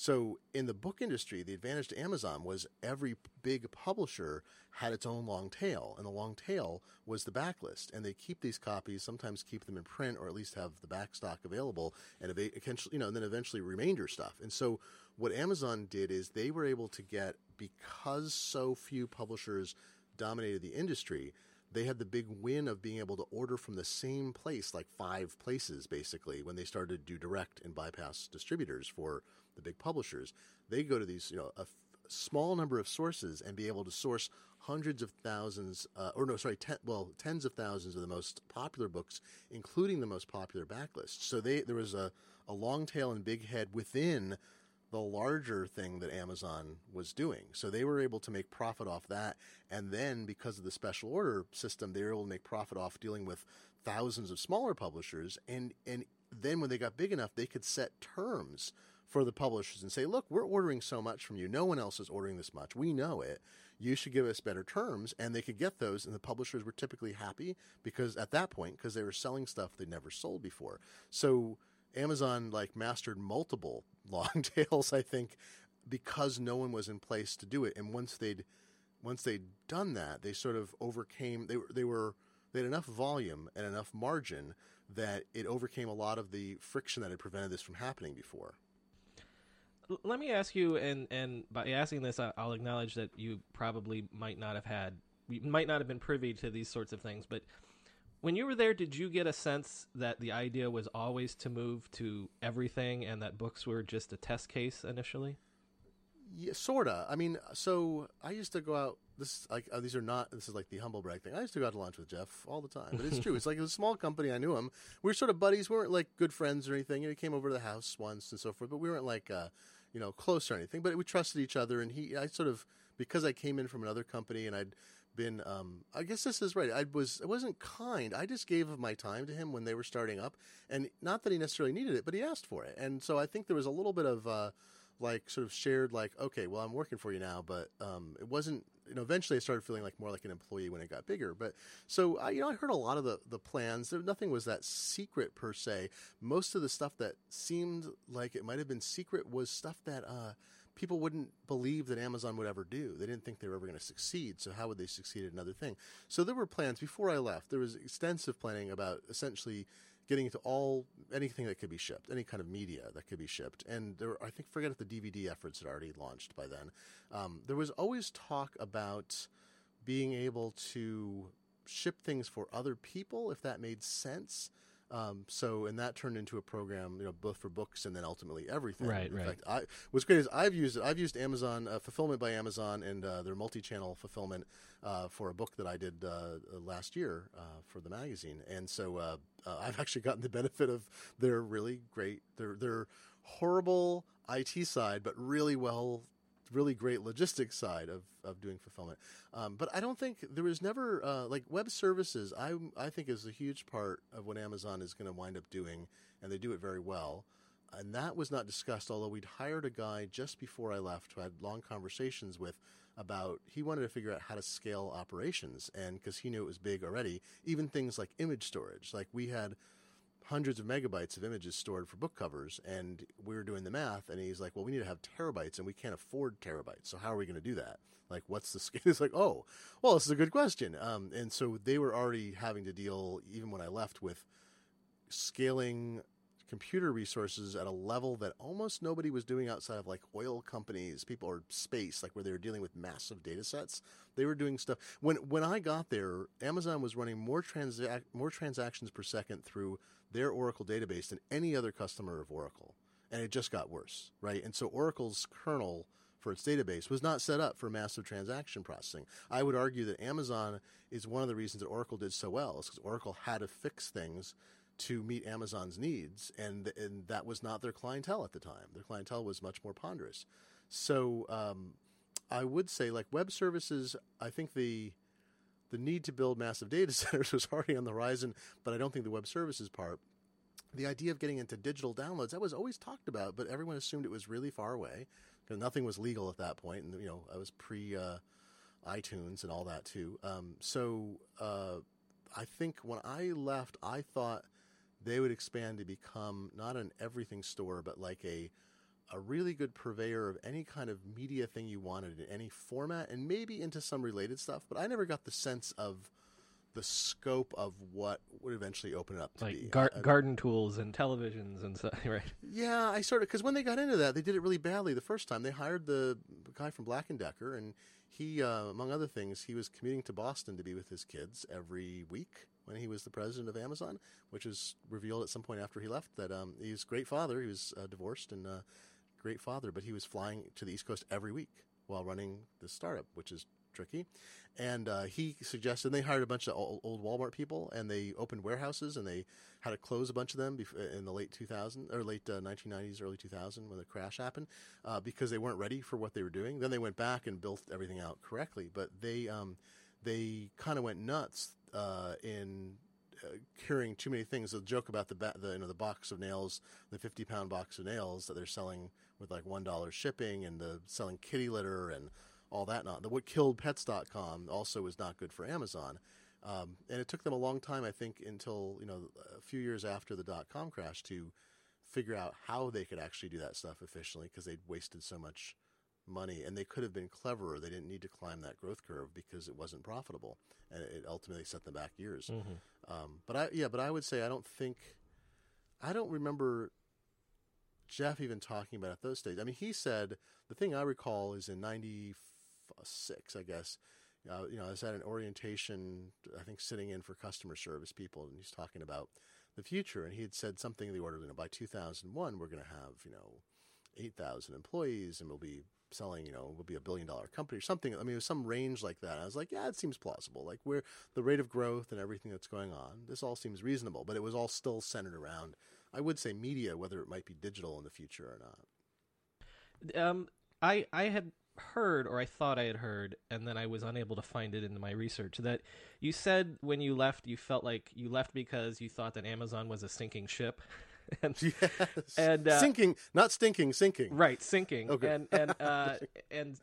So in the book industry, the advantage to Amazon was every big publisher had its own long tail, and the long tail was the backlist. And they keep these copies, sometimes keep them in print, or at least have the back stock available, and eventually, you know, and then eventually remainder stuff. And so what Amazon did is they were able to get because so few publishers dominated the industry they had the big win of being able to order from the same place, like five places basically, when they started to do direct and bypass distributors for the big publishers. They go to these, you know, a f- small number of sources and be able to source hundreds of thousands, uh, or no, sorry, ten, well, tens of thousands of the most popular books, including the most popular backlists. So they there was a, a long tail and big head within the larger thing that Amazon was doing. So they were able to make profit off that. And then because of the special order system, they were able to make profit off dealing with thousands of smaller publishers. And, and then when they got big enough, they could set terms for the publishers and say, look, we're ordering so much from you. No one else is ordering this much. We know it. You should give us better terms. And they could get those. And the publishers were typically happy because at that point, because they were selling stuff they'd never sold before. So Amazon like mastered multiple long tails, I think, because no one was in place to do it. And once they'd once they'd done that, they sort of overcame. They were they were they had enough volume and enough margin that it overcame a lot of the friction that had prevented this from happening before. Let me ask you, and and by asking this, I'll acknowledge that you probably might not have had, you might not have been privy to these sorts of things. But when you were there, did you get a sense that the idea was always to move to everything, and that books were just a test case initially? Yeah, sorta. I mean, so I used to go out. This like uh, these are not. This is like the humble brag thing. I used to go out to lunch with Jeff all the time, but it's true. It's like it was a small company. I knew him. We were sort of buddies. We weren't like good friends or anything. You know, he came over to the house once and so forth, but we weren't like uh, you know close or anything. But we trusted each other, and he. I sort of because I came in from another company and I'd been. Um, I guess this is right. I was. I wasn't kind. I just gave of my time to him when they were starting up, and not that he necessarily needed it, but he asked for it, and so I think there was a little bit of. Uh, like sort of shared like okay well i'm working for you now but um, it wasn't you know eventually i started feeling like more like an employee when it got bigger but so I, you know i heard a lot of the, the plans nothing was that secret per se most of the stuff that seemed like it might have been secret was stuff that uh, people wouldn't believe that amazon would ever do they didn't think they were ever going to succeed so how would they succeed at another thing so there were plans before i left there was extensive planning about essentially getting into all anything that could be shipped, any kind of media that could be shipped. And there, I think, forget if the DVD efforts had already launched by then. Um, there was always talk about being able to ship things for other people if that made sense. Um, so, and that turned into a program, you know, both for books and then ultimately everything. Right, In right. fact, I, what's great is I've used it. I've used Amazon uh, fulfillment by Amazon and uh, their multi-channel fulfillment uh, for a book that I did uh, last year uh, for the magazine, and so uh, uh, I've actually gotten the benefit of their really great, their their horrible IT side, but really well. Really great logistics side of, of doing fulfillment, um, but I don't think there was never uh, like web services. I I think is a huge part of what Amazon is going to wind up doing, and they do it very well and that was not discussed. Although we'd hired a guy just before I left who I had long conversations with about he wanted to figure out how to scale operations, and because he knew it was big already, even things like image storage. Like we had hundreds of megabytes of images stored for book covers, and we were doing the math, and he's like, "Well, we need to have terabytes, and we can't afford terabytes. So how are we going to do that? Like, what's the scale?" It's like, "Oh, well, this is a good question." Um, and so they were already having to deal, even when I left, with scaling computer resources at a level that almost nobody was doing outside of like oil companies, people or space, like where they were dealing with massive data sets. They were doing stuff. When when I got there, Amazon was running more transac- more transactions per second through their Oracle database than any other customer of Oracle, and it just got worse, right? And so Oracle's kernel for its database was not set up for massive transaction processing. I would argue that Amazon is one of the reasons that Oracle did so well, is because Oracle had to fix things to meet Amazon's needs, and and that was not their clientele at the time. Their clientele was much more ponderous. So um, I would say, like web services, I think the the need to build massive data centers was already on the horizon, but I don't think the web services part. The idea of getting into digital downloads that was always talked about, but everyone assumed it was really far away because nothing was legal at that point, and you know I was pre uh, iTunes and all that too. Um, so uh, I think when I left, I thought they would expand to become not an everything store, but like a a really good purveyor of any kind of media thing you wanted in any format, and maybe into some related stuff. But I never got the sense of the scope of what would eventually open it up to like be. gar- I- garden tools and televisions and stuff, right? yeah, I sort of because when they got into that, they did it really badly the first time. They hired the guy from Black and Decker, and he, uh, among other things, he was commuting to Boston to be with his kids every week when he was the president of Amazon, which was revealed at some point after he left that um, he was a great father. He was uh, divorced and uh, great father, but he was flying to the East Coast every week while running this startup, which is tricky. And uh, he suggested and they hired a bunch of old, old Walmart people, and they opened warehouses, and they had to close a bunch of them in the late 2000 or late uh, 1990s, early 2000 when the crash happened, uh, because they weren't ready for what they were doing. Then they went back and built everything out correctly, but they um, they kind of went nuts uh, in uh, too many things. The joke about the, ba- the you know the box of nails, the fifty pound box of nails that they're selling with like one dollar shipping, and the selling kitty litter and all that. Not the what killed Pets.com also was not good for Amazon. Um, and it took them a long time, I think, until you know a few years after the dot com crash to figure out how they could actually do that stuff efficiently because they'd wasted so much money and they could have been cleverer. They didn't need to climb that growth curve because it wasn't profitable, and it ultimately set them back years. Um, but I, yeah, but I would say I don't think, I don't remember Jeff even talking about it at those stages. I mean, he said the thing I recall is in '96, I guess. Uh, you know, I was at an orientation, I think, sitting in for customer service people, and he's talking about the future, and he had said something in the order, you know, by 2001, we're going to have, you know, 8,000 employees, and we'll be selling, you know, we'll be a billion dollar company or something. I mean, it was some range like that. I was like, yeah, it seems plausible. Like, we're the rate of growth and everything that's going on, this all seems reasonable, but it was all still centered around, I would say, media, whether it might be digital in the future or not. Um, I I had heard, or I thought I had heard, and then I was unable to find it in my research that you said when you left, you felt like you left because you thought that Amazon was a sinking ship, and Yes. And, uh, sinking, not stinking, sinking. right sinking, Okay. and and uh, and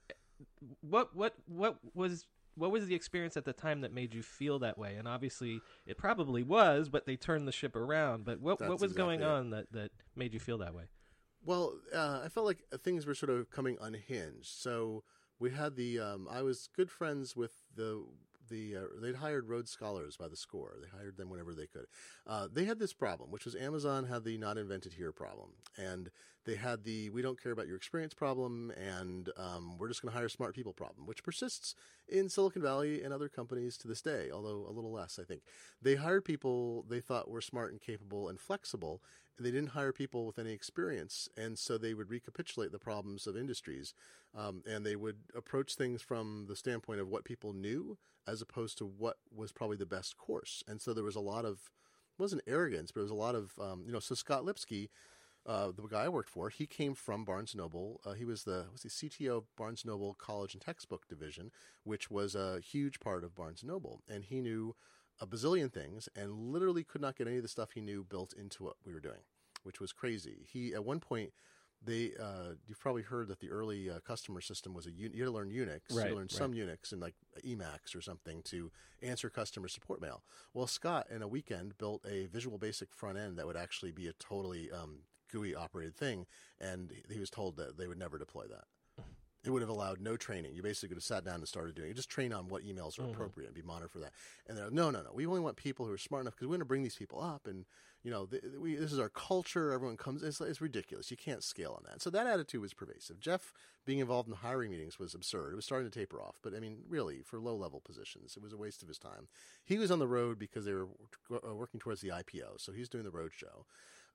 what what what was. What was the experience at the time that made you feel that way? And obviously, it probably was, but they turned the ship around. But what what That's was going exactly it. on that, that made you feel that way? Well, uh, I felt like things were sort of coming unhinged. So we had the. Um, I was good friends with the the. Uh, they'd hired Rhodes Scholars by the score. They hired them whenever they could. Uh, they had this problem, which was Amazon had the not invented here problem, and they had the we don't care about your experience problem, and um, we're just going to hire smart people problem, which persists in Silicon Valley and other companies to this day, although a little less, I think. They hired people they thought were smart and capable and flexible, And they didn't hire people with any experience, and so they would recapitulate the problems of industries, um, and they would approach things from the standpoint of what people knew as opposed to what was probably the best course. And so there was a lot of it wasn't arrogance, but it was a lot of um, you know. So Scott Lipsky, uh, the guy I worked for, he came from Barnes Noble. Uh, he was the was the CTO of Barnes Noble College and Textbook Division, which was a huge part of Barnes Noble, and he knew a bazillion things and literally could not get any of the stuff he knew built into what we were doing, which was crazy. He at one point they uh, you've probably heard that the early uh, customer system was a un- you had to learn Unix, you Right, had to learn right. some Unix and like Emacs or something to answer customer support mail. Well, Scott in a weekend built a Visual Basic front end that would actually be a totally um, GUI operated thing, and he was told that they would never deploy that. it would have allowed no training. You basically could have sat down and started doing it. Just train on what emails are Mm-hmm. appropriate and be monitored for that. And they're like, no, no, no. We only want people who are smart enough because we want to bring these people up. And, you know, th- we, this is our culture. Everyone comes. It's, it's ridiculous. You can't scale on that. So that attitude was pervasive. Jeff being involved in hiring meetings was absurd. It was starting to taper off. But, I mean, really, for low level positions, it was a waste of his time. He was on the road because they were uh, working towards the IPO. So he's doing the road show.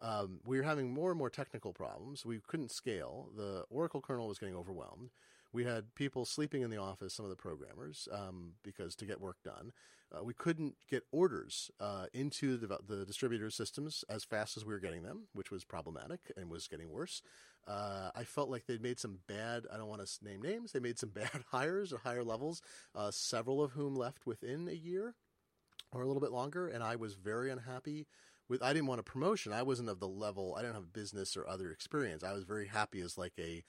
Um, we were having more and more technical problems. We couldn't scale. The Oracle kernel was getting overwhelmed. We had people sleeping in the office, some of the programmers, um, because to get work done. Uh, we couldn't get orders uh, into the, the distributor systems as fast as we were getting them, which was problematic and was getting worse. Uh, I felt like they'd made some bad, I don't want to name names, they made some bad hires at higher levels, uh, several of whom left within a year or a little bit longer, and I was very unhappy with. I didn't want a promotion. I wasn't of the level. I didn't have business or other experience. I was very happy as like a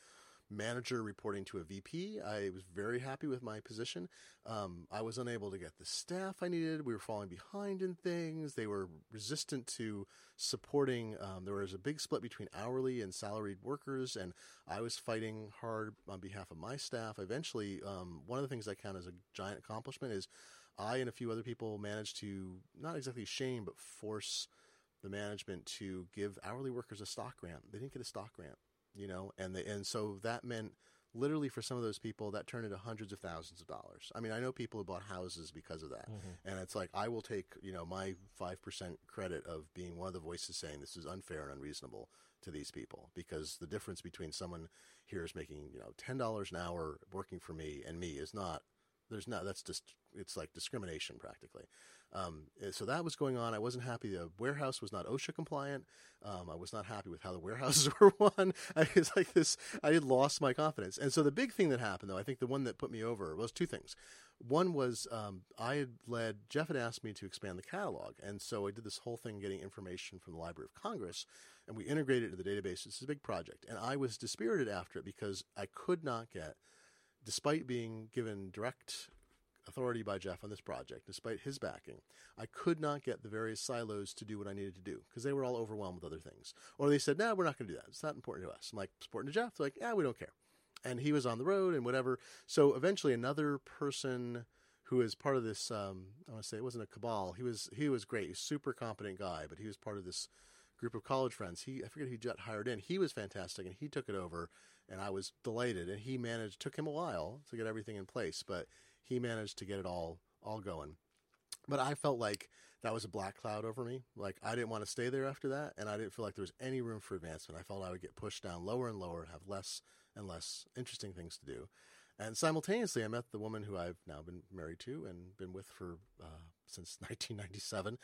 manager reporting to a VP. I was very happy with my position. Um, I was unable to get the staff I needed. We were falling behind in things. They were resistant to supporting. Um, there was a big split between hourly and salaried workers, and I was fighting hard on behalf of my staff. Eventually, um, one of the things I count as a giant accomplishment is I and a few other people managed to not exactly shame, but force the management to give hourly workers a stock grant. They didn't get a stock grant, you know, and they, and so that meant literally for some of those people that turned into hundreds of thousands of dollars. I mean, I know people who bought houses because of that, mm-hmm. and it's like I will take you know my five percent credit of being one of the voices saying this is unfair and unreasonable to these people because the difference between someone here is making you know ten dollars an hour working for me and me is not there's not that's just it's like discrimination practically. Um, so that was going on. I wasn't happy the warehouse was not osha compliant. Um, i was not happy with how the warehouses were run. I was like this i had lost my confidence. And so the big thing that happened though i think the one that put me over was two things. One was um, i had led jeff had asked me to expand the catalog. And so i did this whole thing getting information from the library of congress and we integrated it into the database. It's a big project. And i was dispirited after it because i could not get despite being given direct authority by Jeff on this project, despite his backing, I could not get the various silos to do what I needed to do because they were all overwhelmed with other things. Or they said, no, nah, we're not going to do that. It's not important to us. I'm like, it's important to Jeff. They're like, yeah, we don't care. And he was on the road and whatever. So eventually another person who is part of this, um, I want to say it wasn't a cabal. He was, he was great. He's a super competent guy, but he was part of this group of college friends. He, I forget who got hired in. He was fantastic and he took it over and I was delighted. And he managed. Took him a while to get everything in place, but he managed to get it all all going. But I felt like that was a black cloud over me. Like I didn't want to stay there after that, and I didn't feel like there was any room for advancement. I felt I would get pushed down lower and lower, and have less and less interesting things to do. And simultaneously, I met the woman who I've now been married to and been with for uh, since 1997.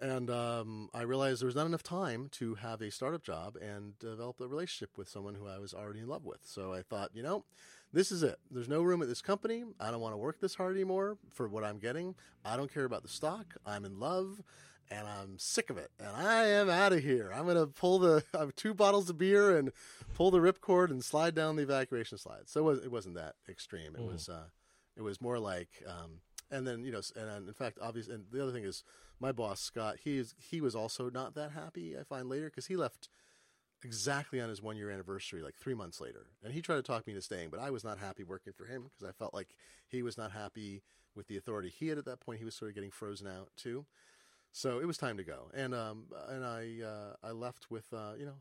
And um, I realized there was not enough time to have a startup job and develop a relationship with someone who I was already in love with. So I thought, you know, this is it. There's no room at this company. I don't want to work this hard anymore for what I'm getting. I don't care about the stock. I'm in love and I'm sick of it. And I am out of here. I'm going to pull the, I have two bottles of beer and pull the ripcord and slide down the evacuation slide. So it, was, it wasn't that extreme. It mm. was, uh, it was more like, um, and then you know, and in fact, obviously, and the other thing is, my boss Scott, he is he was also not that happy. I find later because he left exactly on his one year anniversary, like three months later, and he tried to talk me into staying, but I was not happy working for him because I felt like he was not happy with the authority he had at that point. He was sort of getting frozen out too, so it was time to go, and um, and I uh, I left with uh, you know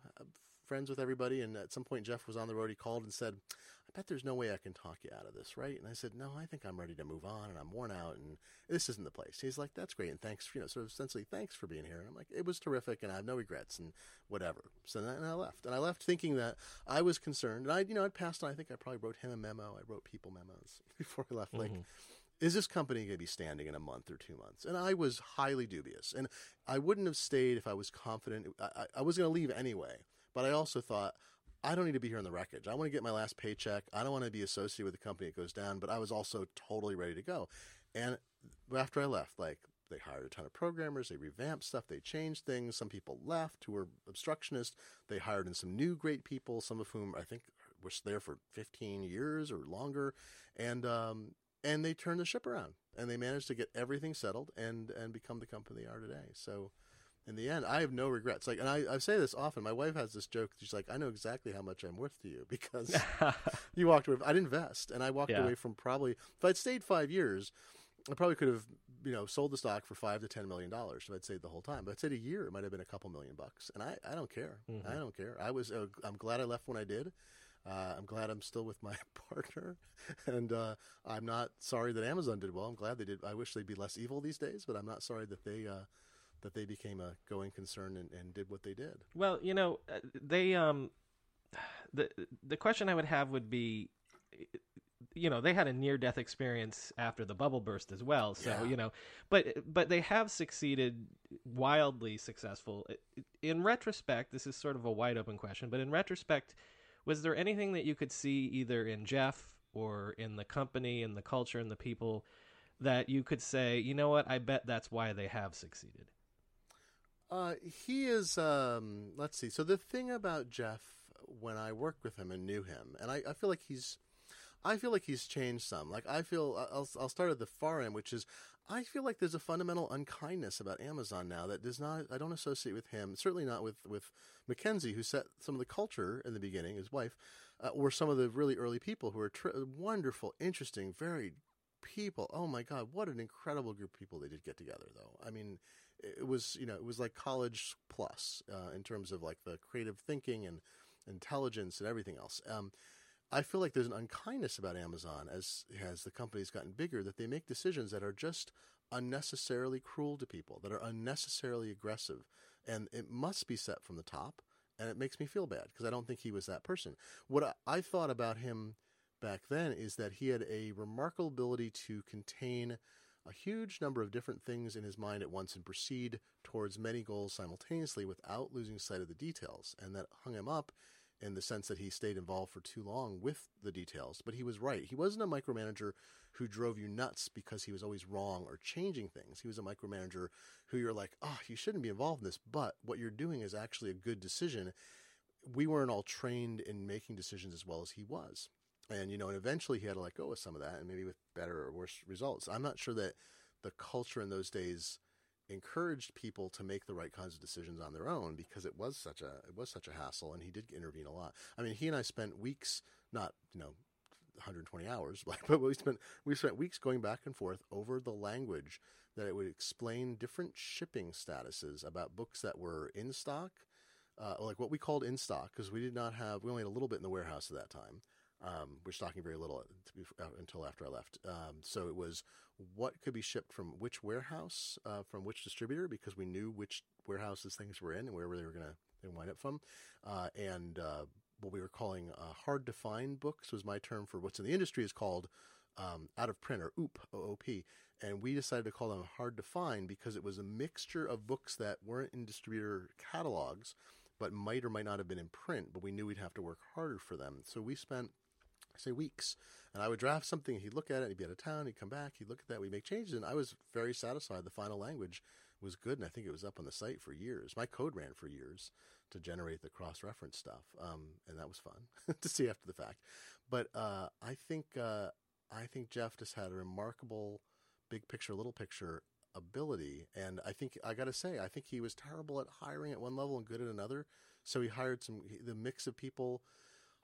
friends with everybody, and at some point Jeff was on the road. He called and said, I bet there's no way I can talk you out of this, right? And I said, No, I think I'm ready to move on and I'm worn out and this isn't the place. He's like, That's great and thanks for you know, sort of essentially thanks for being here. And I'm like, It was terrific and I have no regrets and whatever. So then I left. And I left thinking that I was concerned and I you know, I'd passed on I think I probably wrote him a memo. I wrote people memos before I left. Mm-hmm. Like is this company going to be standing in a month or two months? And I was highly dubious. And I wouldn't have stayed if I was confident. I, I was going to leave anyway. But I also thought, I don't need to be here in the wreckage. I want to get my last paycheck. I don't want to be associated with the company that goes down, but I was also totally ready to go. And after I left, like they hired a ton of programmers, they revamped stuff, they changed things. Some people left who were obstructionists. They hired in some new great people, some of whom I think were there for 15 years or longer. And, um, and they turned the ship around and they managed to get everything settled and, and become the company they are today. So, in the end, I have no regrets. Like, and I, I say this often. My wife has this joke. She's like, "I know exactly how much I'm worth to you because you walked away. I'd invest, and I walked Yeah. away from probably if I'd stayed five years, I probably could have you know sold the stock for five to ten million dollars if I'd stayed the whole time. But I'd stayed a year, it might have been a couple million bucks, and I, I don't care. Mm-hmm. I don't care. I was uh, I'm glad I left when I did. Uh, I'm glad I'm still with my partner, and uh, I'm not sorry that Amazon did well. I'm glad they did. I wish they'd be less evil these days, but I'm not sorry that they uh, that they became a going concern and, and did what they did. Well, you know, uh, they um, the the question I would have would be, you know, they had a near death experience after the bubble burst as well. So Yeah. you know, but but they have succeeded, wildly successful. In retrospect, this is sort of a wide open question, but in retrospect, was there anything that you could see either in Jeff or in the company and the culture and the people that you could say, you know what, I bet that's why they have succeeded. Uh, he is. Um, let's see. So the thing about Jeff, when I worked with him and knew him, and I, I feel like he's, I feel like he's changed some. Like I feel, I'll, I'll start at the far end, which is, I feel like there's a fundamental unkindness about Amazon now that does not. I don't associate with him. Certainly not with with Mackenzie, who set some of the culture in the beginning. His wife, uh, or some of the really early people who are tr- wonderful, interesting, very people. Oh my God, what an incredible group of people they did get together, though. I mean, it was you know it was like college plus uh, in terms of like the creative thinking and intelligence and everything else. Um, I feel like there's an unkindness about Amazon as as the company's gotten bigger that they make decisions that are just unnecessarily cruel to people, that are unnecessarily aggressive, and it must be set from the top. And it makes me feel bad because I don't think he was that person. What I, I thought about him back then is that he had a remarkable ability to contain a huge number of different things in his mind at once and proceed towards many goals simultaneously without losing sight of the details. And that hung him up in the sense that he stayed involved for too long with the details. But he was right. He wasn't a micromanager who drove you nuts because he was always wrong or changing things. He was a micromanager who you're like, oh, you shouldn't be involved in this, but what you're doing is actually a good decision. We weren't all trained in making decisions as well as he was and you know, and eventually he had to let go of some of that, and maybe with better or worse results. I'm not sure that the culture in those days encouraged people to make the right kinds of decisions on their own because it was such a it was such a hassle, and he did intervene a lot. I mean, he and I spent weeks, not you know. 120 hours, but we spent we spent weeks going back and forth over the language that it would explain different shipping statuses about books that were in stock, uh, like what we called in stock, because we did not have we only had a little bit in the warehouse at that time. Um, we're stocking very little uh, until after I left. Um, so it was what could be shipped from which warehouse, uh, from which distributor, because we knew which warehouses things were in and where they were going to wind up from. Uh, and uh, what we were calling uh, hard to find books was my term for what's in the industry is called um, out of print or OOP, OOP. And we decided to call them hard to find because it was a mixture of books that weren't in distributor catalogs, but might or might not have been in print, but we knew we'd have to work harder for them. So we spent say weeks. And I would draft something, he'd look at it, he'd be out of town, he'd come back, he'd look at that, we'd make changes, and I was very satisfied. The final language was good, and I think it was up on the site for years. My code ran for years to generate the cross reference stuff, um, and that was fun to see after the fact. But uh, I think uh, I think Jeff just had a remarkable big picture, little picture ability, and I think I got to say, I think he was terrible at hiring at one level and good at another. So he hired some the mix of people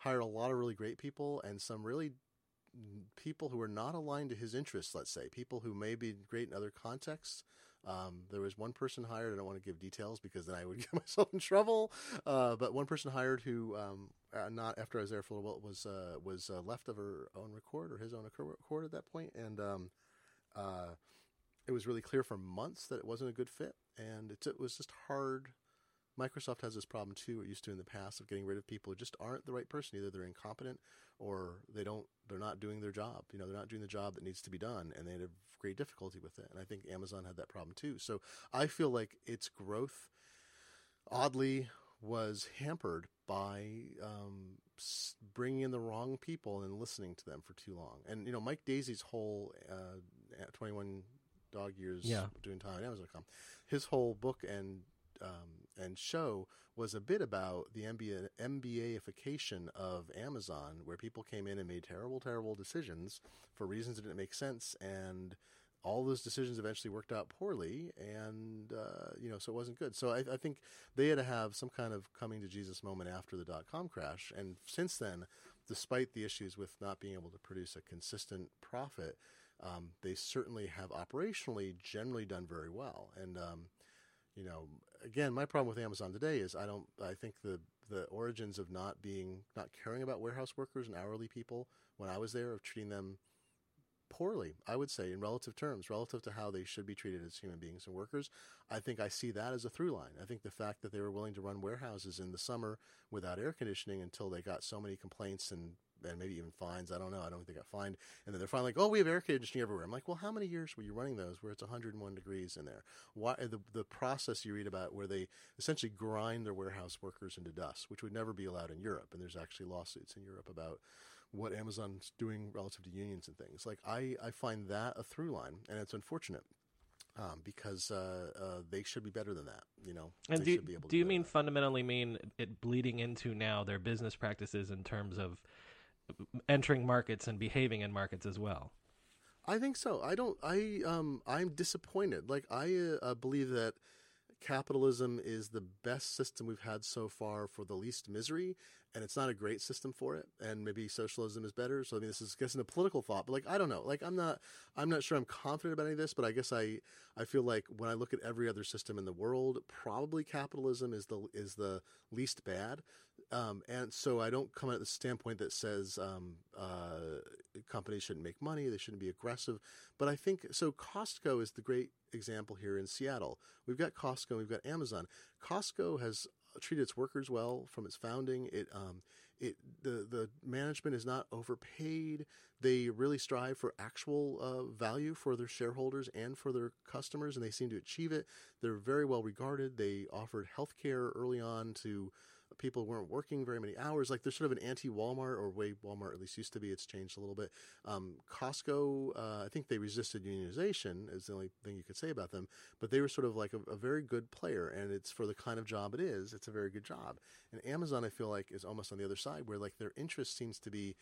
hired a lot of really great people and some really people who are not aligned to his interests, let's say, people who may be great in other contexts. Um, there was one person hired, I don't want to give details because then I would get myself in trouble. Uh, but one person hired who, um, uh, not after I was there for a little while, was, uh, was uh, left of her own record or his own record at that point. And um, uh, it was really clear for months that it wasn't a good fit. And it, it was just hard Microsoft has this problem too. It used to in the past of getting rid of people who just aren't the right person. Either they're incompetent or they don't. They're not doing their job. You know, they're not doing the job that needs to be done, and they have great difficulty with it. And I think Amazon had that problem too. So I feel like its growth, oddly, was hampered by um, bringing in the wrong people and listening to them for too long. And you know, Mike Daisey's whole uh, Twenty One Dog Years Yeah. doing time at Amazon.com, his whole book and um, and show was a bit about the MBA, MBAification of Amazon, where people came in and made terrible, terrible decisions for reasons that didn't make sense, and all those decisions eventually worked out poorly, and uh, you know, so it wasn't good. So I, I, think they had to have some kind of coming to Jesus moment after the dot com crash, and since then, despite the issues with not being able to produce a consistent profit, um, they certainly have operationally generally done very well. And um, you know, again, my problem with Amazon today is I don't. I think the the origins of not being not caring about warehouse workers and hourly people when I was there of treating them poorly, I would say, in relative terms, relative to how they should be treated as human beings and workers. I think I see that as a through line. I think the fact that they were willing to run warehouses in the summer without air conditioning until they got so many complaints and and maybe even fines. I don't know. I don't think they got fined. And then they're finally like, oh, we have air conditioning everywhere. I'm like, well, how many years were you running those where it's 101 degrees in there? Why the the process you read about where they essentially grind their warehouse workers into dust, which would never be allowed in Europe. And there's actually lawsuits in Europe about what Amazon's doing relative to unions and things. Like I, I find that a through line, and it's unfortunate. Um, because uh, uh, they should be better than that, you know. And do, do you mean fundamentally mean it bleeding into now their business practices in terms of entering markets and behaving in markets as well. I think so. I don't. I um. I'm disappointed. Like I uh, believe that capitalism is the best system we've had so far for the least misery, and it's not a great system for it. And maybe socialism is better. So I mean, this is guessing a political thought, but like I don't know. Like I'm not. I'm not sure. I'm confident about any of this, but I guess I. I feel like when I look at every other system in the world, probably capitalism is the is the least bad. Um, and so I don't come at the standpoint that says um, uh, companies shouldn't make money, they shouldn't be aggressive. But I think so. Costco is the great example here in Seattle. We've got Costco, we've got Amazon. Costco has treated its workers well from its founding. It, um, it, the the management is not overpaid. They really strive for actual uh, value for their shareholders and for their customers, and they seem to achieve it. They're very well regarded. They offered health care early on to people weren't working very many hours. Like there's sort of an anti-Walmart or way Walmart at least used to be. It's changed a little bit. Um, Costco, uh, I think they resisted unionization is the only thing you could say about them, but they were sort of like a, a, very good player, and it's for the kind of job it is. It's a very good job. And Amazon, I feel like, is almost on the other side, where like their interest seems to be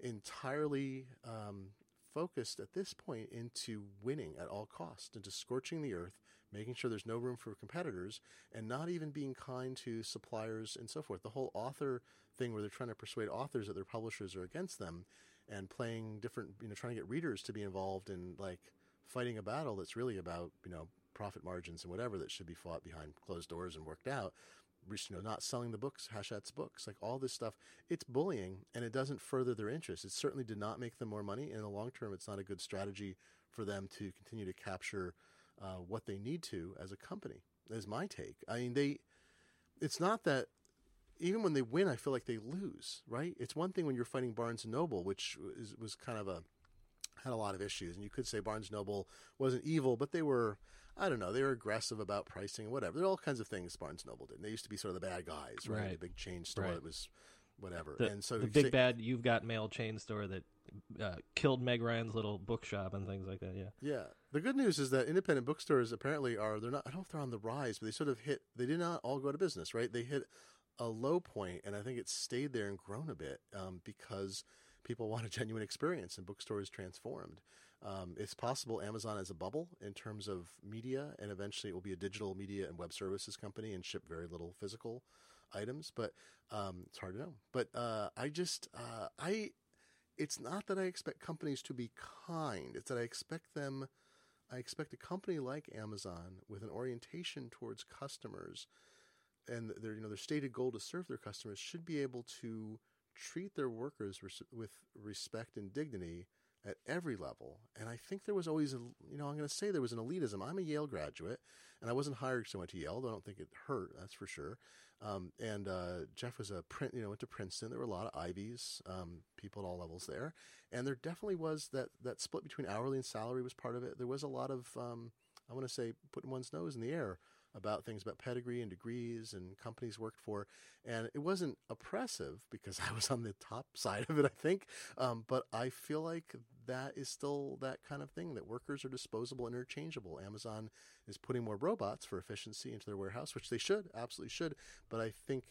entirely um, focused at this point into winning at all costs, into scorching the earth, making sure there's no room for competitors, and not even being kind to suppliers and so forth. The whole author thing where they're trying to persuade authors that their publishers are against them and playing different, you know, trying to get readers to be involved in like fighting a battle that's really about, you know, profit margins and whatever that should be fought behind closed doors and worked out you know, not selling the books, Hachette's books, like all this stuff. It's bullying, and it doesn't further their interest. It certainly did not make them more money. In the long term, it's not a good strategy for them to continue to capture uh, what they need to as a company. Is my take. I mean, they. It's not that even when they win, I feel like they lose. Right? It's one thing when you're fighting Barnes and Noble, which is, was kind of a had a lot of issues, and you could say Barnes Noble wasn't evil, but they were I don't know, they were aggressive about pricing and whatever. There are all kinds of things Barnes Noble did. And they used to be sort of the bad guys, right? right. The big chain store right. that was whatever. The, and so the big bad you've got mail chain store that uh, killed Meg Ryan's little bookshop and things like that. Yeah. Yeah. The good news is that independent bookstores apparently are they're not. I don't know if they're on the rise, but they sort of hit. They did not all go to business, right? They hit a low point, and I think it's stayed there and grown a bit um, because people want a genuine experience and bookstores transformed. Um, it's possible Amazon is a bubble in terms of media, and eventually it will be a digital media and web services company and ship very little physical items. But um, it's hard to know. But uh, I just uh, I it's not that I expect companies to be kind. It's that I expect them. I expect a company like Amazon with an orientation towards customers and their you know their stated goal to serve their customers should be able to treat their workers with respect and dignity at every level. And I think there was always, a, you know, I'm going to say there was an elitism. I'm a Yale graduate, and I wasn't hired because I went to Yale. Though I don't think it hurt, that's for sure. Um, and uh, Jeff was a print, you know, went to Princeton. There were a lot of Ivies, um, people at all levels there, and there definitely was that that split between hourly and salary was part of it. There was a lot of, um, I want to say, putting one's nose in the air about things about pedigree and degrees and companies worked for. And it wasn't oppressive because I was on the top side of it, I think. Um, but I feel like that is still that kind of thing that workers are disposable, interchangeable. Amazon is putting more robots for efficiency into their warehouse, which they should, absolutely should. But I think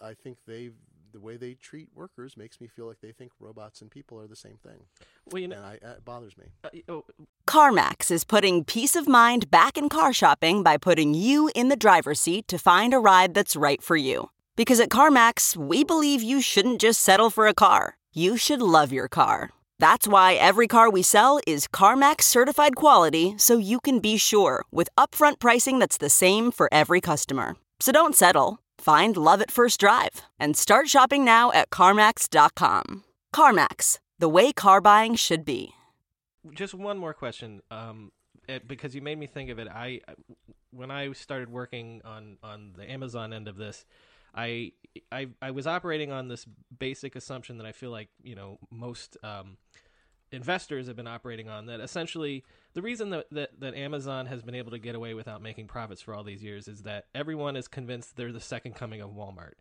I think they the way they treat workers makes me feel like they think robots and people are the same thing, Well, you know, and I, it bothers me. uh, oh, CarMax is putting peace of mind back in car shopping by putting you in the driver's seat to find a ride that's right for you. Because at CarMax, we believe you shouldn't just settle for a car, you should love your car. That's why every car we sell is CarMax certified quality so you can be sure with upfront pricing that's the same for every customer. So don't settle. Find love at first drive and start shopping now at CarMax.com. CarMax, the way car buying should be. just one more question um it, because you made me think of it i when i started working on on the amazon end of this i i i was operating on this basic assumption that i feel like you know most um investors have been operating on that essentially the reason that, that, that Amazon has been able to get away without making profits for all these years is that everyone is convinced they're the second coming of Walmart.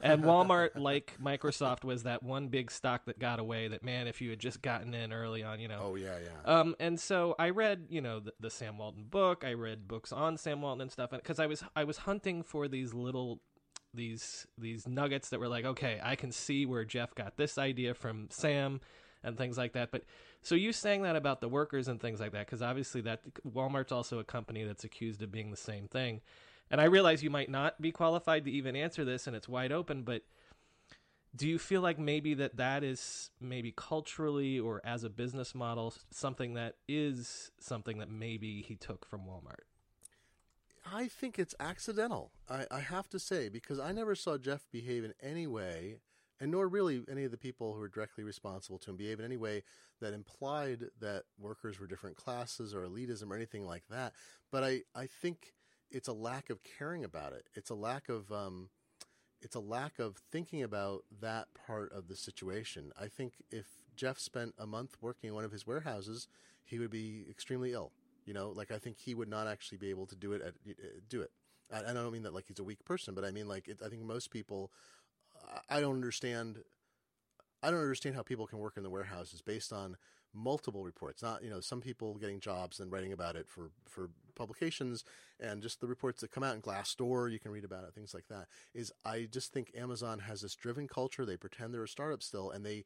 And Walmart, like Microsoft, was that one big stock that got away. That man, if you had just gotten in early on, you know, Oh yeah, yeah. um, and so I read, you know, the, the Sam Walton book. I read books on Sam Walton and stuff, because I was I was hunting for these little these these nuggets that were like, okay, I can see where Jeff got this idea from Sam and things like that. But so you saying that about the workers and things like that, because obviously that Walmart's also a company that's accused of being the same thing. And I realize you might not be qualified to even answer this, and it's wide open, but do you feel like maybe that that is maybe culturally or as a business model something that is something that maybe he took from Walmart? I think it's accidental. I, I have to say because I never saw Jeff behave in any way, and nor really any of the people who are directly responsible to him behave in any way that implied that workers were different classes or elitism or anything like that. But I, I think it's a lack of caring about it. It's a lack of um, it's a lack of thinking about that part of the situation. I think if Jeff spent a month working in one of his warehouses, he would be extremely ill. You know, like I think he would not actually be able to do it. At, uh, do it. I, I don't mean that like he's a weak person, but I mean like it, I think most people. I don't understand. I don't understand how people can work in the warehouses based on multiple reports. Not you know some people getting jobs and writing about it for for publications and just the reports that come out in Glassdoor. You can read about it, things like that. Is I just think Amazon has this driven culture. They pretend they're a startup still, and they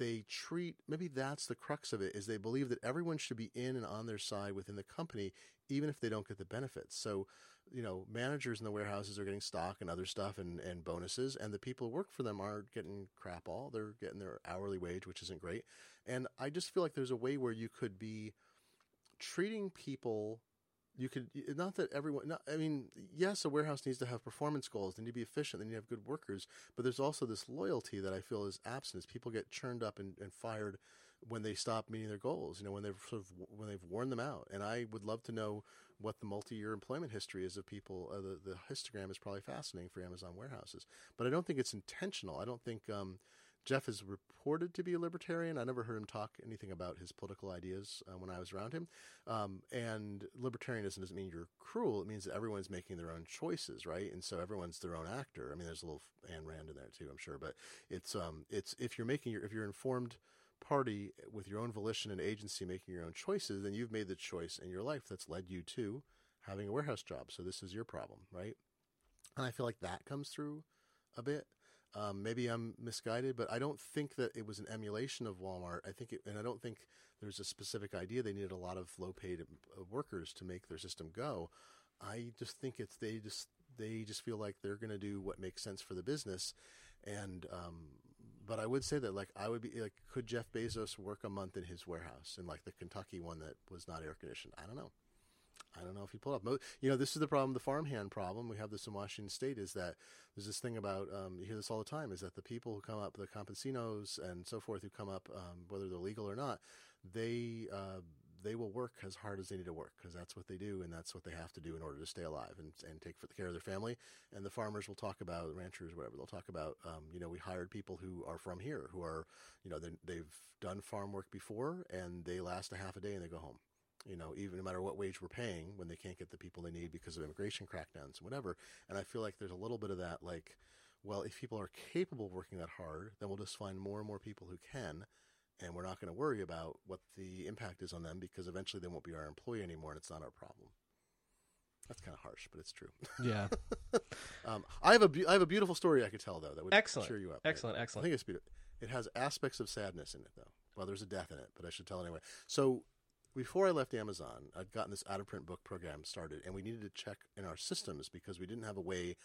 they treat maybe that's the crux of it is they believe that everyone should be in and on their side within the company even if they don't get the benefits. So you know managers in the warehouses are getting stock and other stuff and, and bonuses and the people who work for them are getting crap all. They're getting their hourly wage which isn't great. And i just feel like there's a way where you could be treating people you could not that everyone not, i mean yes a warehouse needs to have performance goals. They need to be efficient. They need to have good workers. But there's also this loyalty that i feel is absent. As people get churned up and, and fired when they stop meeting their goals you know when they've sort of when they've worn them out. And i would love to know what the multi-year employment history is of people uh, the, the histogram is probably fascinating for amazon warehouses. But i don't think it's intentional. I don't think um, Jeff is reported to be a libertarian. I never heard him talk anything about his political ideas uh, when I was around him. Um, and libertarianism doesn't mean you're cruel. It means that everyone's making their own choices, right? And so everyone's their own actor. I mean, there's a little Ayn Rand in there too, I'm sure. But it's um, it's if you're making your if you're informed party with your own volition and agency making your own choices, then you've made the choice in your life that's led you to having a warehouse job. So this is your problem, right? And I feel like that comes through a bit. Um, maybe I'm misguided, but I don't think that it was an emulation of Walmart. I think, it, and I don't think there's a specific idea they needed a lot of low-paid uh, workers to make their system go. I just think it's they just they just feel like they're going to do what makes sense for the business, and um, but I would say that like I would be like, could Jeff Bezos work a month in his warehouse in like the Kentucky one that was not air conditioned? I don't know. I don't know if he pulled up. You know, this is the problem, the farmhand problem. We have this in Washington State is that there's this thing about, um, you hear this all the time, is that the people who come up, the campesinos and so forth who come up, um, whether they're legal or not, they, uh, they will work as hard as they need to work because that's what they do and that's what they have to do in order to stay alive and, and take care of their family. And the farmers will talk about ranchers, whatever they'll talk about. Um, you know, we hired people who are from here, who are, you know, they've done farm work before and they last a half a day and they go home you know, even no matter what wage we're paying when they can't get the people they need because of immigration crackdowns and whatever. And I feel like there's a little bit of that, like, well, if people are capable of working that hard, then we'll just find more and more people who can, and we're not going to worry about what the impact is on them because eventually they won't be our employee anymore, and it's not our problem. That's kind of harsh, but it's true. Yeah. um, I have a be- I have a beautiful story I could tell though that would Excellent. cheer you up. Excellent, I excellent. I think it's beautiful. It has aspects of sadness in it though. Well, there's a death in it, but I should tell anyway. So before I left Amazon, I'd gotten this out of print book program started, and we needed to check in our systems because we didn't have a way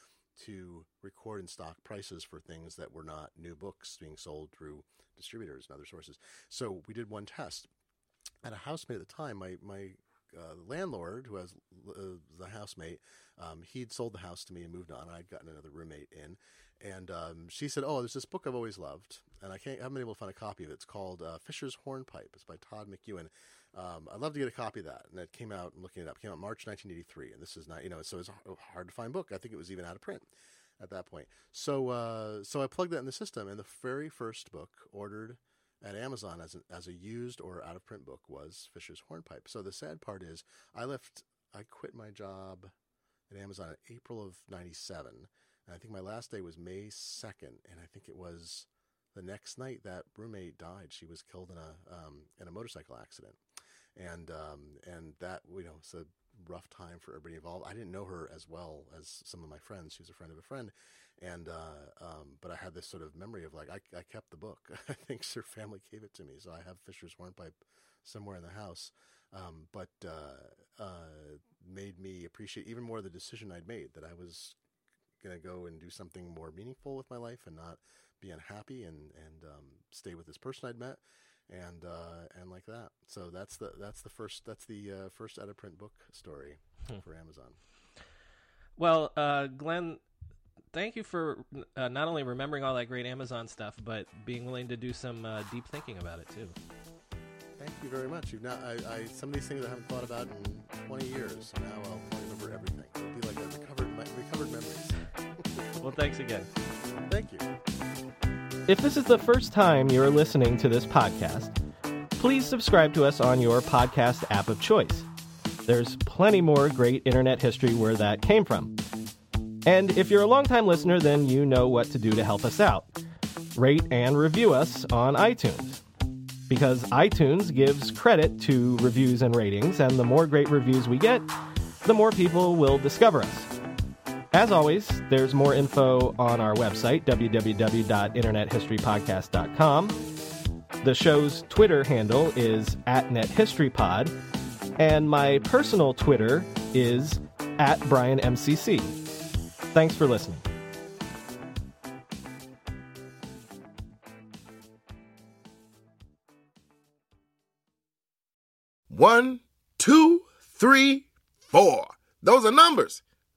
to record and stock prices for things that were not new books being sold through distributors and other sources. So we did one test. At a housemate at the time, my my uh, landlord, who has uh, the housemate, um, he'd sold the house to me and moved on. I'd gotten another roommate in, and um, she said, "Oh, there's this book I've always loved, and I can't I haven't been able to find a copy of it. It's called uh, Fisher's Hornpipe. It's by Todd McEwen. Um, I'd love to get a copy of that." And it came out. I'm looking it up. Came out March 1983, and this is not you know so it's a hard to find book. I think it was even out of print at that point. So uh, so I plugged that in the system, and the very first book ordered at Amazon as an, as a used or out of print book was Fisher's Hornpipe. So the sad part is I left I quit my job at Amazon in April of 97 and I think my last day was May 2nd and I think it was the next night that roommate died. She was killed in a um, in a motorcycle accident. And um, and that you know it's a rough time for everybody involved. I didn't know her as well as some of my friends. She was a friend of a friend, and uh, um, but I had this sort of memory of like I, I kept the book. I think her family gave it to me, so I have Fisher's Hornpipe somewhere in the house. Um, but uh, uh, made me appreciate even more the decision I'd made that I was going to go and do something more meaningful with my life and not be unhappy and and um, stay with this person I'd met and uh, and like that. So that's the that's the first that's the uh, first out of print book story Hmm. for Amazon. Well, uh, Glenn, thank you for uh, not only remembering all that great Amazon stuff, but being willing to do some uh, deep thinking about it too. Thank you very much. You've now I, I some of these things I haven't thought about in 20 years. So now I'll remember everything. It'll be like a recovered recovered memories. Well, thanks again. Thank you. If this is the first time you're listening to this podcast, please subscribe to us on your podcast app of choice. There's plenty more great internet history where that came from. And if you're a longtime listener, then you know what to do to help us out. Rate and review us on iTunes. Because iTunes gives credit to reviews and ratings, and the more great reviews we get, the more people will discover us. As always, there's more info on our website, www.internethistorypodcast.com. The show's Twitter handle is at NetHistoryPod, and my personal Twitter is at BrianMCC. Thanks for listening. One, two, three, four. Those are numbers.